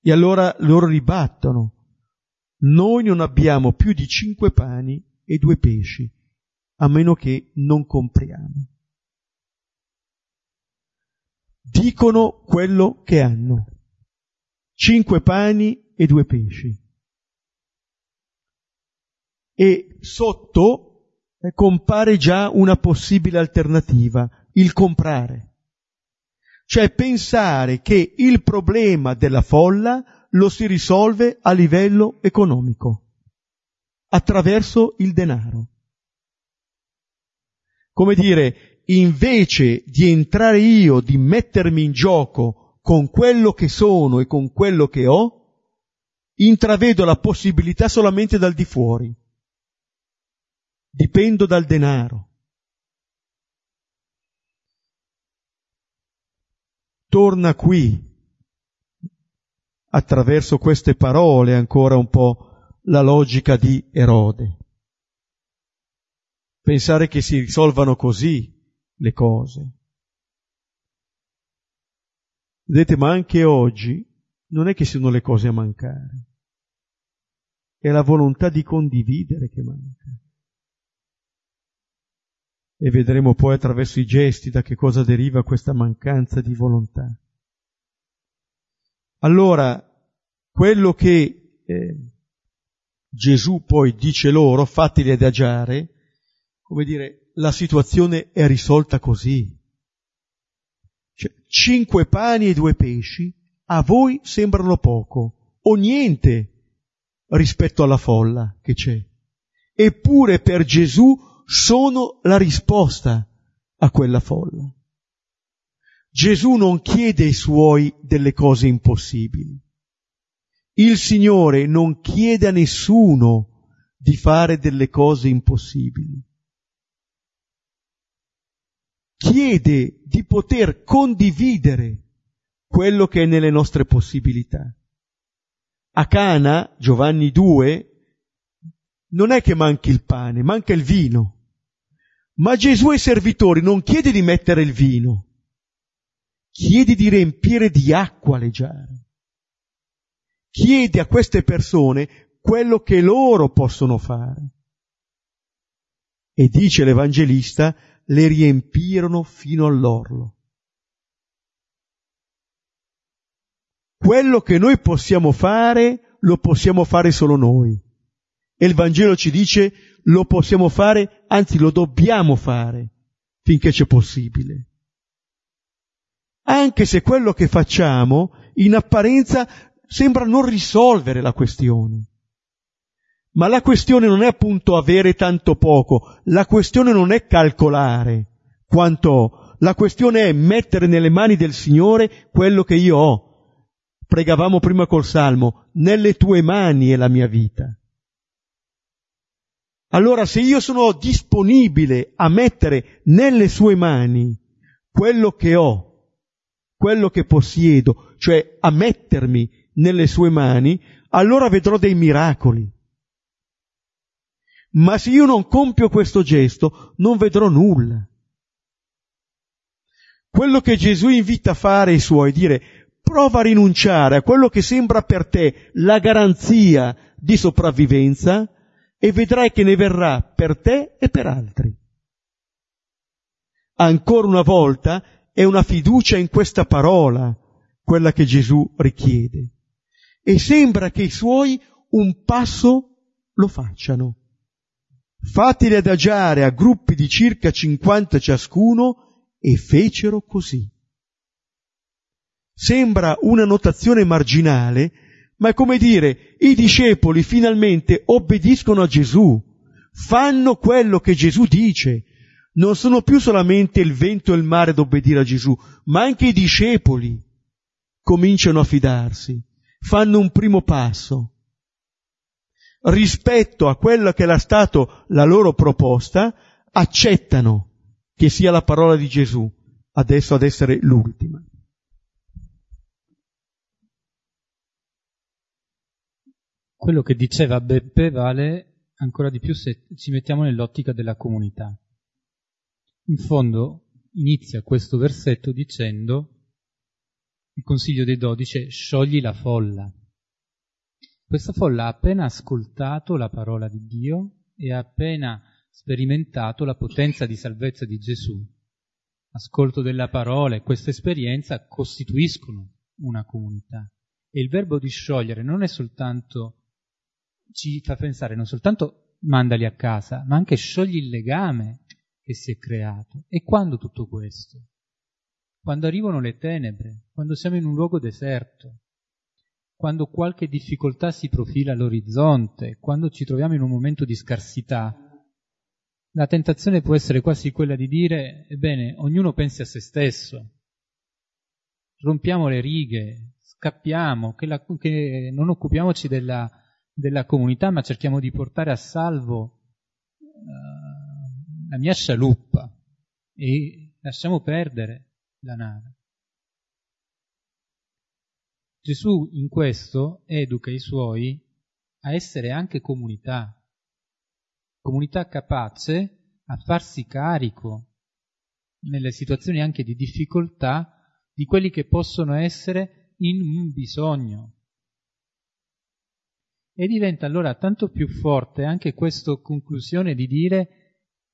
E allora loro ribattono. Noi non abbiamo più di cinque pani e due pesci, a meno che non compriamo. Dicono quello che hanno. Cinque pani e due pesci. E sotto eh, compare già una possibile alternativa, il comprare. Cioè pensare che il problema della folla lo si risolve a livello economico, attraverso il denaro. Come dire, invece di entrare io, di mettermi in gioco con quello che sono e con quello che ho, intravedo la possibilità solamente dal di fuori. Dipendo dal denaro. torna qui, attraverso queste parole ancora un po' la logica di Erode. Pensare che si risolvano così le cose. Vedete, ma anche oggi non è che siano le cose a mancare, è la volontà di condividere che manca e vedremo poi attraverso i gesti da che cosa deriva questa mancanza di volontà. Allora, quello che eh, Gesù poi dice loro, fateli adagiare, come dire, la situazione è risolta così. Cioè, cinque pani e due pesci a voi sembrano poco o niente rispetto alla folla che c'è. Eppure per Gesù sono la risposta a quella folla. Gesù non chiede ai suoi delle cose impossibili. Il Signore non chiede a nessuno di fare delle cose impossibili. Chiede di poter condividere quello che è nelle nostre possibilità. A Cana, Giovanni 2, non è che manchi il pane, manca il vino. Ma Gesù ai servitori non chiede di mettere il vino, chiede di riempire di acqua le giare. Chiede a queste persone quello che loro possono fare. E dice l'Evangelista, le riempirono fino all'orlo. Quello che noi possiamo fare, lo possiamo fare solo noi. E il Vangelo ci dice lo possiamo fare, anzi lo dobbiamo fare finché c'è possibile. Anche se quello che facciamo in apparenza sembra non risolvere la questione. Ma la questione non è appunto avere tanto poco, la questione non è calcolare quanto la questione è mettere nelle mani del Signore quello che io ho. Pregavamo prima col Salmo, nelle tue mani è la mia vita. Allora se io sono disponibile a mettere nelle sue mani quello che ho, quello che possiedo, cioè a mettermi nelle sue mani, allora vedrò dei miracoli. Ma se io non compio questo gesto, non vedrò nulla. Quello che Gesù invita a fare ai suoi, dire prova a rinunciare a quello che sembra per te la garanzia di sopravvivenza, e vedrai che ne verrà per te e per altri. Ancora una volta è una fiducia in questa parola quella che Gesù richiede. E sembra che i suoi un passo lo facciano. Fateli adagiare a gruppi di circa 50 ciascuno e fecero così. Sembra una notazione marginale, ma è come dire, i discepoli finalmente obbediscono a Gesù, fanno quello che Gesù dice, non sono più solamente il vento e il mare ad obbedire a Gesù, ma anche i discepoli cominciano a fidarsi, fanno un primo passo. Rispetto a quella che era stata la loro proposta, accettano che sia la parola di Gesù adesso ad essere l'ultima. Quello che diceva Beppe vale ancora di più se ci mettiamo nell'ottica della comunità. In fondo inizia questo versetto dicendo il consiglio dei dodici sciogli la folla. Questa folla ha appena ascoltato la parola di Dio e ha appena sperimentato la potenza di salvezza di Gesù. Ascolto della parola e questa esperienza costituiscono una comunità. E il verbo di sciogliere non è soltanto, ci fa pensare, non soltanto mandali a casa, ma anche sciogli il legame che si è creato. E quando tutto questo? Quando arrivano le tenebre, quando siamo in un luogo deserto, quando qualche difficoltà si profila all'orizzonte, quando ci troviamo in un momento di scarsità, la tentazione può essere quasi quella di dire, ebbene, ognuno pensi a se stesso, rompiamo le righe, scappiamo, che, la, che non occupiamoci della, della, comunità, ma cerchiamo di portare a salvo uh, la mia scialuppa e lasciamo perdere la nave. Gesù in questo educa i suoi a essere anche comunità, comunità capace a farsi carico nelle situazioni anche di difficoltà di quelli che possono essere in un bisogno. E diventa allora tanto più forte anche questa conclusione di dire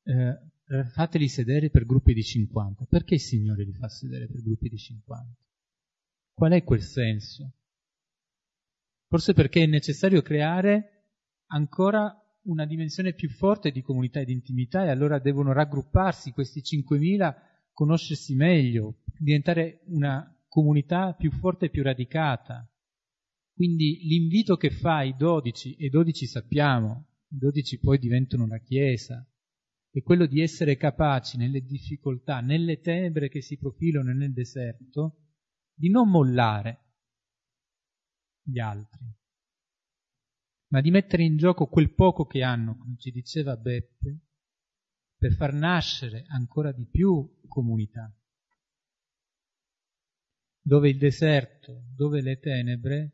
eh, fateli sedere per gruppi di 50. Perché il Signore li fa sedere per gruppi di 50? Qual è quel senso? Forse perché è necessario creare ancora una dimensione più forte di comunità e di intimità e allora devono raggrupparsi questi 5.000, conoscersi meglio, diventare una comunità più forte e più radicata. Quindi l'invito che fa ai 12, e 12 sappiamo, i 12 poi diventano una chiesa, è quello di essere capaci nelle difficoltà, nelle tenebre che si profilano nel deserto, di non mollare gli altri, ma di mettere in gioco quel poco che hanno, come ci diceva Beppe, per far nascere ancora di più comunità. Dove il deserto, dove le tenebre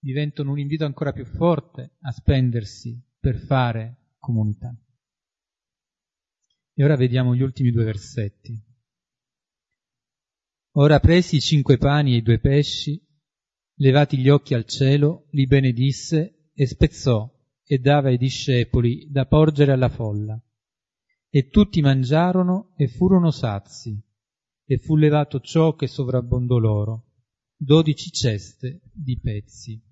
diventano un invito ancora più forte a spendersi per fare comunità. E ora vediamo gli ultimi due versetti. Ora presi i cinque pani e i due pesci, levati gli occhi al cielo, li benedisse e spezzò e dava ai discepoli da porgere alla folla. E tutti mangiarono e furono sazi, e fu levato ciò che sovrabbondò loro, dodici ceste di pezzi.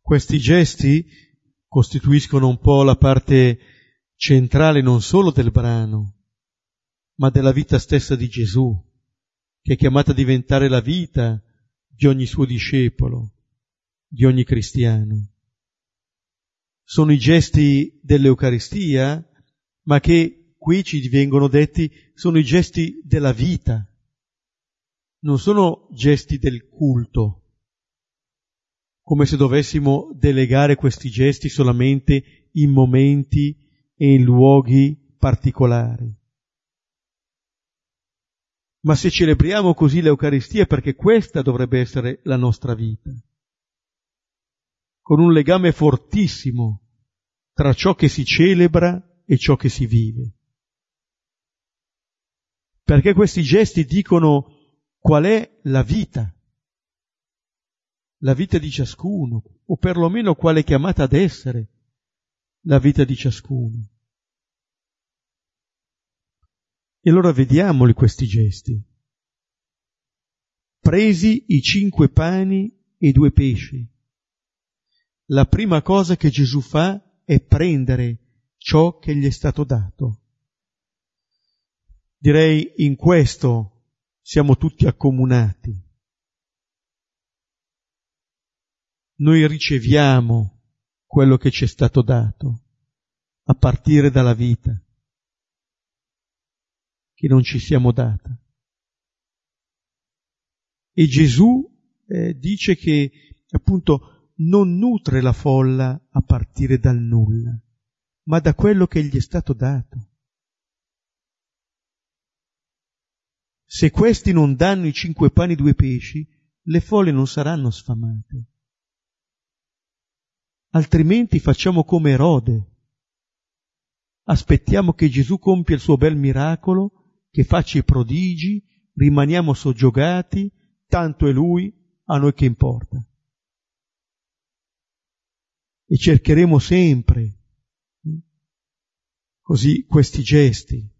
Questi gesti costituiscono un po' la parte centrale non solo del brano, ma della vita stessa di Gesù, che è chiamata a diventare la vita di ogni suo discepolo, di ogni cristiano. Sono i gesti dell'Eucaristia, ma che qui ci vengono detti sono i gesti della vita, non sono gesti del culto, come se dovessimo delegare questi gesti solamente in momenti e in luoghi particolari. Ma se celebriamo così l'Eucaristia perché questa dovrebbe essere la nostra vita, con un legame fortissimo tra ciò che si celebra e ciò che si vive. Perché questi gesti dicono qual è la vita, la vita di ciascuno, o perlomeno quale è chiamata ad essere la vita di ciascuno. E allora vediamoli questi gesti. Presi i cinque pani e due pesci. La prima cosa che Gesù fa è prendere ciò che gli è stato dato. Direi in questo siamo tutti accomunati. Noi riceviamo quello che ci è stato dato, a partire dalla vita. che non ci siamo data. E Gesù eh, dice che appunto non nutre la folla a partire dal nulla, ma da quello che gli è stato dato. Se questi non danno i cinque pani e due pesci, le folle non saranno sfamate. Altrimenti facciamo come Erode. Aspettiamo che Gesù compia il suo bel miracolo, che faccia i prodigi, rimaniamo soggiogati, tanto è lui, a noi che importa. E cercheremo sempre così questi gesti.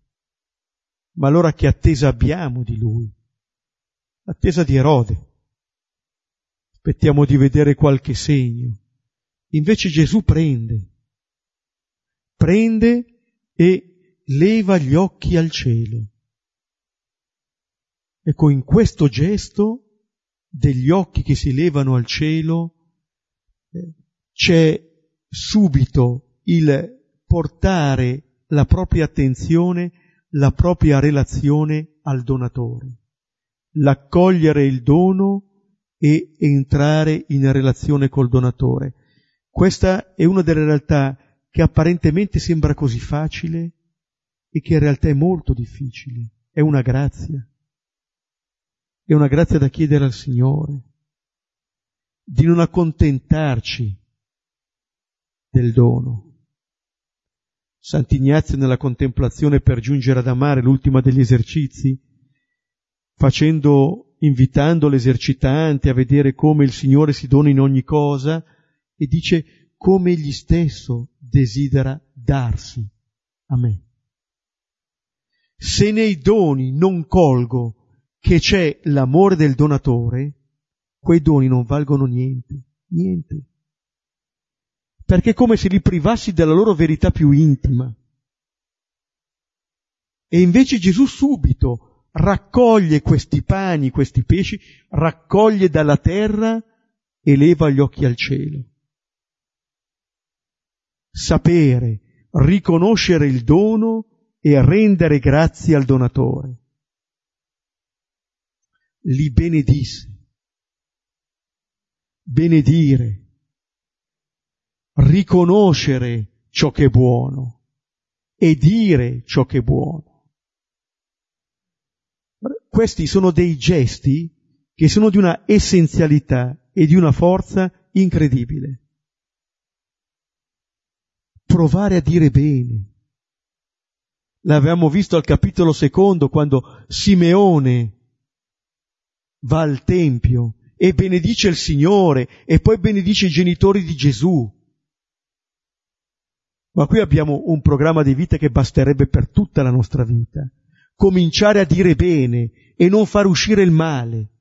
Ma allora che attesa abbiamo di lui? Attesa di Erode. Aspettiamo di vedere qualche segno. Invece Gesù prende, prende e leva gli occhi al cielo. Ecco, in questo gesto degli occhi che si levano al cielo eh, c'è subito il portare la propria attenzione, la propria relazione al donatore, l'accogliere il dono e entrare in relazione col donatore. Questa è una delle realtà che apparentemente sembra così facile e che in realtà è molto difficile. È una grazia. È una grazia da chiedere al Signore, di non accontentarci del dono. Sant'Ignazio nella contemplazione per giungere ad amare l'ultima degli esercizi, facendo, invitando l'esercitante a vedere come il Signore si dona in ogni cosa, e dice come egli stesso desidera darsi a me. Se nei doni non colgo che c'è l'amore del donatore, quei doni non valgono niente, niente. Perché è come se li privassi della loro verità più intima. E invece Gesù subito raccoglie questi pani, questi pesci, raccoglie dalla terra e leva gli occhi al cielo sapere, riconoscere il dono e rendere grazie al donatore. Li benedisse. Benedire. Riconoscere ciò che è buono e dire ciò che è buono. Questi sono dei gesti che sono di una essenzialità e di una forza incredibile provare a dire bene. L'avevamo visto al capitolo secondo quando Simeone va al Tempio e benedice il Signore e poi benedice i genitori di Gesù. Ma qui abbiamo un programma di vita che basterebbe per tutta la nostra vita. Cominciare a dire bene e non far uscire il male.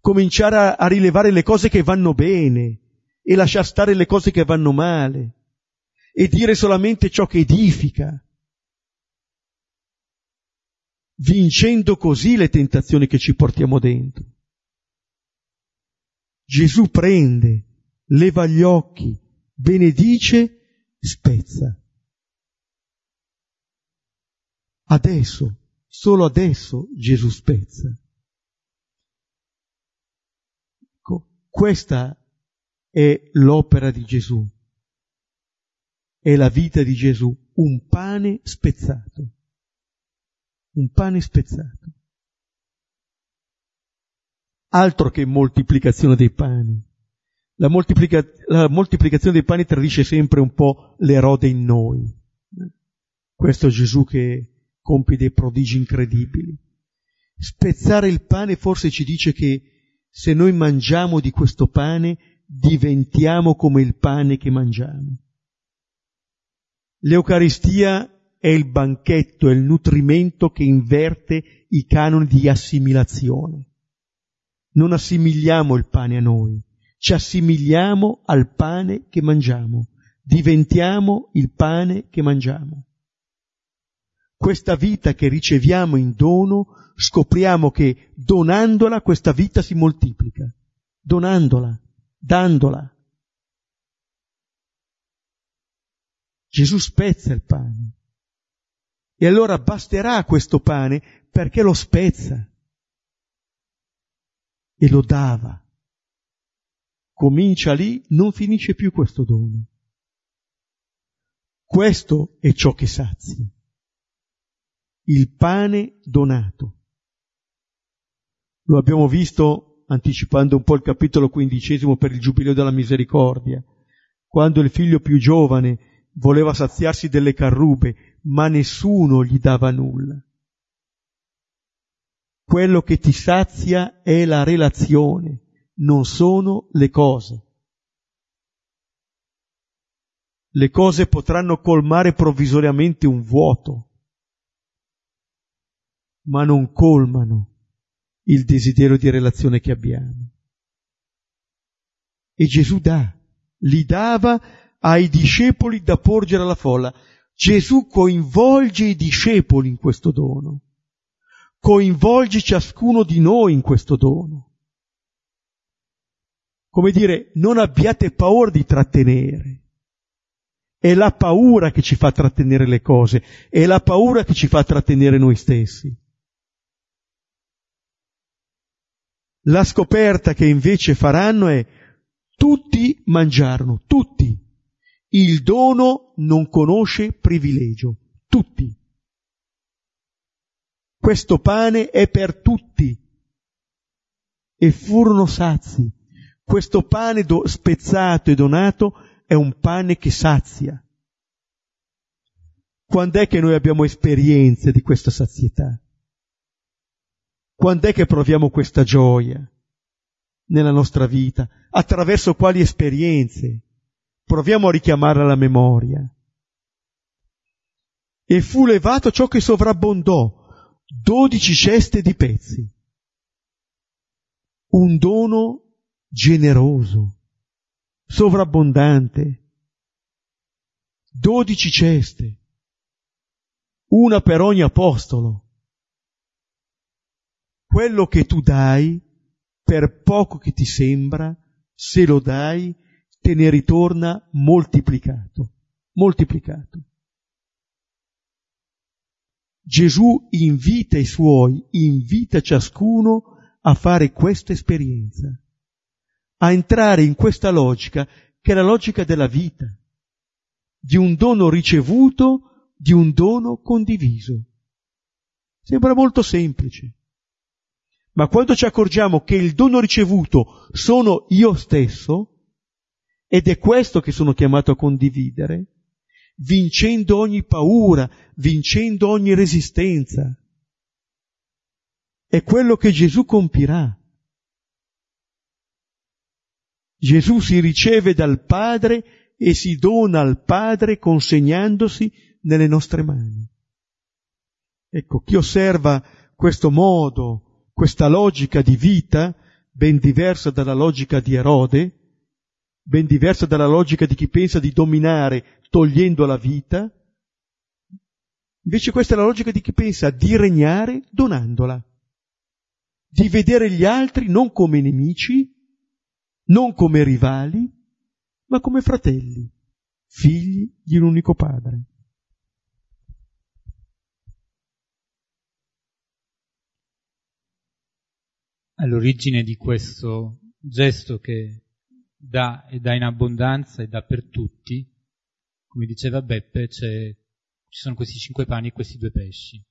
Cominciare a, a rilevare le cose che vanno bene e lasciar stare le cose che vanno male e dire solamente ciò che edifica, vincendo così le tentazioni che ci portiamo dentro. Gesù prende, leva gli occhi, benedice, spezza. Adesso, solo adesso Gesù spezza. Ecco, questa è l'opera di Gesù, è la vita di Gesù, un pane spezzato, un pane spezzato. Altro che moltiplicazione dei pani. La, moltiplica- la moltiplicazione dei pani tradisce sempre un po' l'erode in noi. Questo Gesù che compie dei prodigi incredibili. Spezzare il pane forse ci dice che se noi mangiamo di questo pane diventiamo come il pane che mangiamo. L'Eucaristia è il banchetto, è il nutrimento che inverte i canoni di assimilazione. Non assimiliamo il pane a noi, ci assimiliamo al pane che mangiamo, diventiamo il pane che mangiamo. Questa vita che riceviamo in dono, scopriamo che donandola questa vita si moltiplica, donandola dandola. Gesù spezza il pane E allora basterà questo pane perché lo spezza e lo dava. Comincia lì, non finisce più questo dono. Questo è ciò che sazia. Il pane donato. Lo abbiamo visto anticipando un po' il capitolo quindicesimo per il Giubileo della Misericordia, quando il figlio più giovane voleva saziarsi delle carrube, ma nessuno gli dava nulla. Quello che ti sazia è la relazione, non sono le cose. Le cose potranno colmare provvisoriamente un vuoto, ma non colmano il desiderio di relazione che abbiamo. E Gesù dà, li dava ai discepoli da porgere alla folla. Gesù coinvolge i discepoli in questo dono, coinvolge ciascuno di noi in questo dono. Come dire, non abbiate paura di trattenere. È la paura che ci fa trattenere le cose, è la paura che ci fa trattenere noi stessi. La scoperta che invece faranno è tutti mangiarono, tutti. Il dono non conosce privilegio, tutti. Questo pane è per tutti. E furono sazi. Questo pane do- spezzato e donato è un pane che sazia. Quando è che noi abbiamo esperienze di questa sazietà? Quando è che proviamo questa gioia nella nostra vita? Attraverso quali esperienze? Proviamo a richiamarla alla memoria. E fu levato ciò che sovrabbondò, dodici ceste di pezzi. Un dono generoso, sovrabbondante. Dodici ceste, una per ogni apostolo quello che tu dai, per poco che ti sembra, se lo dai, te ne ritorna moltiplicato, moltiplicato. Gesù invita i suoi, invita ciascuno a fare questa esperienza, a entrare in questa logica che è la logica della vita, di un dono ricevuto, di un dono condiviso. Sembra molto semplice, ma quando ci accorgiamo che il dono ricevuto sono io stesso, ed è questo che sono chiamato a condividere, vincendo ogni paura, vincendo ogni resistenza, è quello che Gesù compirà. Gesù si riceve dal Padre e si dona al Padre consegnandosi nelle nostre mani. Ecco, chi osserva questo modo questa logica di vita, ben diversa dalla logica di Erode, ben diversa dalla logica di chi pensa di dominare togliendo la vita, invece questa è la logica di chi pensa di regnare donandola, di vedere gli altri non come nemici, non come rivali, ma come fratelli, figli di un unico padre. All'origine di questo gesto che dà e dà in abbondanza e dà per tutti, come diceva Beppe, ci sono questi cinque pani e questi due pesci,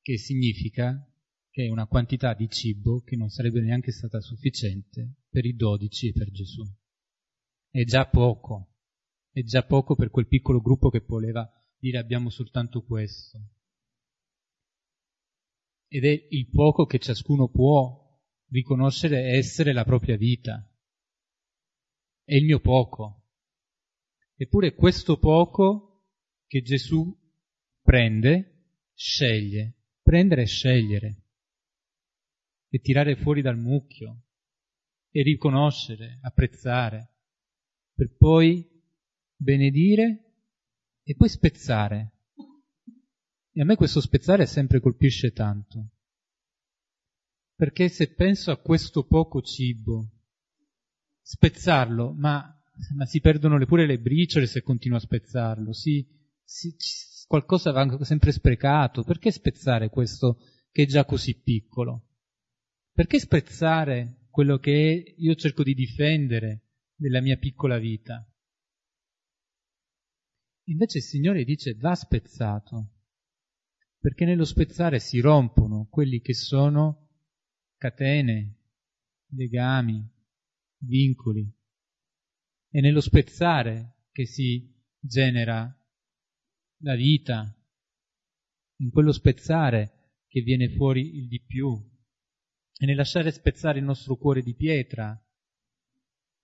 che significa che è una quantità di cibo che non sarebbe neanche stata sufficiente per i dodici e per Gesù. È già poco, è già poco per quel piccolo gruppo che voleva dire abbiamo soltanto questo ed è il poco che ciascuno può riconoscere essere la propria vita. È il mio poco. Eppure questo poco che Gesù prende, sceglie, prendere e scegliere, e tirare fuori dal mucchio, e riconoscere, apprezzare, per poi benedire e poi spezzare e a me questo spezzare sempre colpisce tanto. Perché se penso a questo poco cibo, spezzarlo, ma, ma si perdono pure le briciole se continuo a spezzarlo, si, si, qualcosa va sempre sprecato, perché spezzare questo che è già così piccolo? Perché spezzare quello che io cerco di difendere della mia piccola vita? Invece il Signore dice va spezzato, perché nello spezzare si rompono quelli che sono catene, legami, vincoli. È nello spezzare che si genera la vita, in quello spezzare che viene fuori il di più, è nel lasciare spezzare il nostro cuore di pietra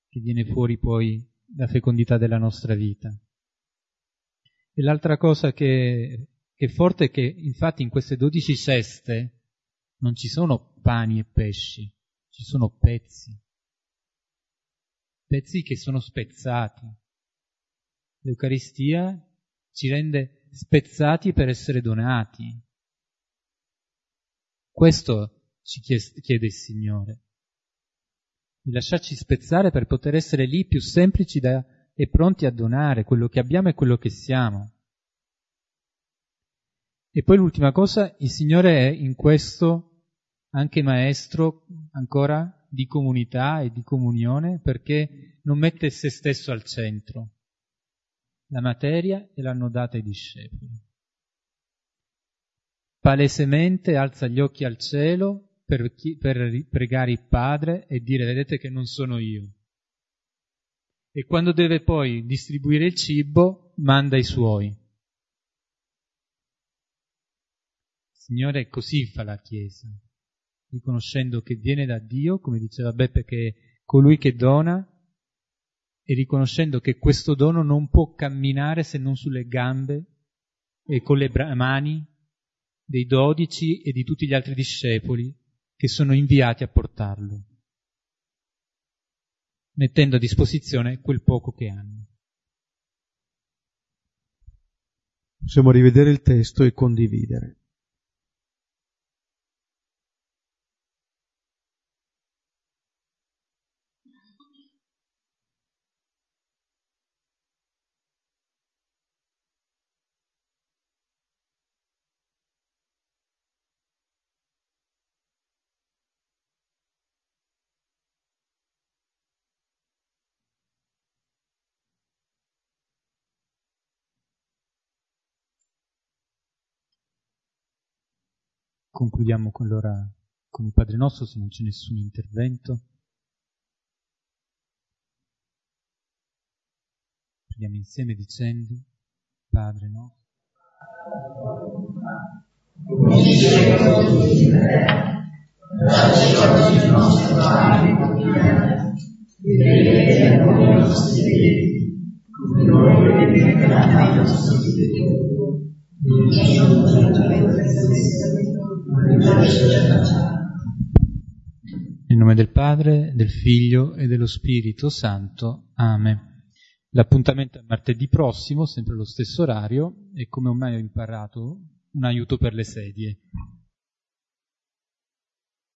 che viene fuori poi la fecondità della nostra vita. E l'altra cosa che, che forte è che infatti in queste dodici ceste non ci sono pani e pesci, ci sono pezzi, pezzi che sono spezzati. L'Eucaristia ci rende spezzati per essere donati. Questo ci chiede il Signore, di lasciarci spezzare per poter essere lì più semplici da, e pronti a donare quello che abbiamo e quello che siamo. E poi l'ultima cosa, il Signore è in questo anche maestro ancora di comunità e di comunione perché non mette se stesso al centro. La materia e l'hanno data ai discepoli. Palesemente alza gli occhi al cielo per, chi, per pregare il Padre e dire vedete che non sono io. E quando deve poi distribuire il cibo, manda i suoi. Signore, così fa la Chiesa, riconoscendo che viene da Dio, come diceva Beppe, che è colui che dona, e riconoscendo che questo dono non può camminare se non sulle gambe e con le mani dei dodici e di tutti gli altri discepoli che sono inviati a portarlo, mettendo a disposizione quel poco che hanno. Possiamo rivedere il testo e condividere. Concludiamo con l'ora con il Padre nostro se non c'è nessun intervento. Preghiamo insieme dicendo, Padre nostro. Noi nel nome del Padre, del Figlio e dello Spirito Santo. Amen. L'appuntamento è martedì prossimo, sempre allo stesso orario, e come ho imparato, un aiuto per le sedie.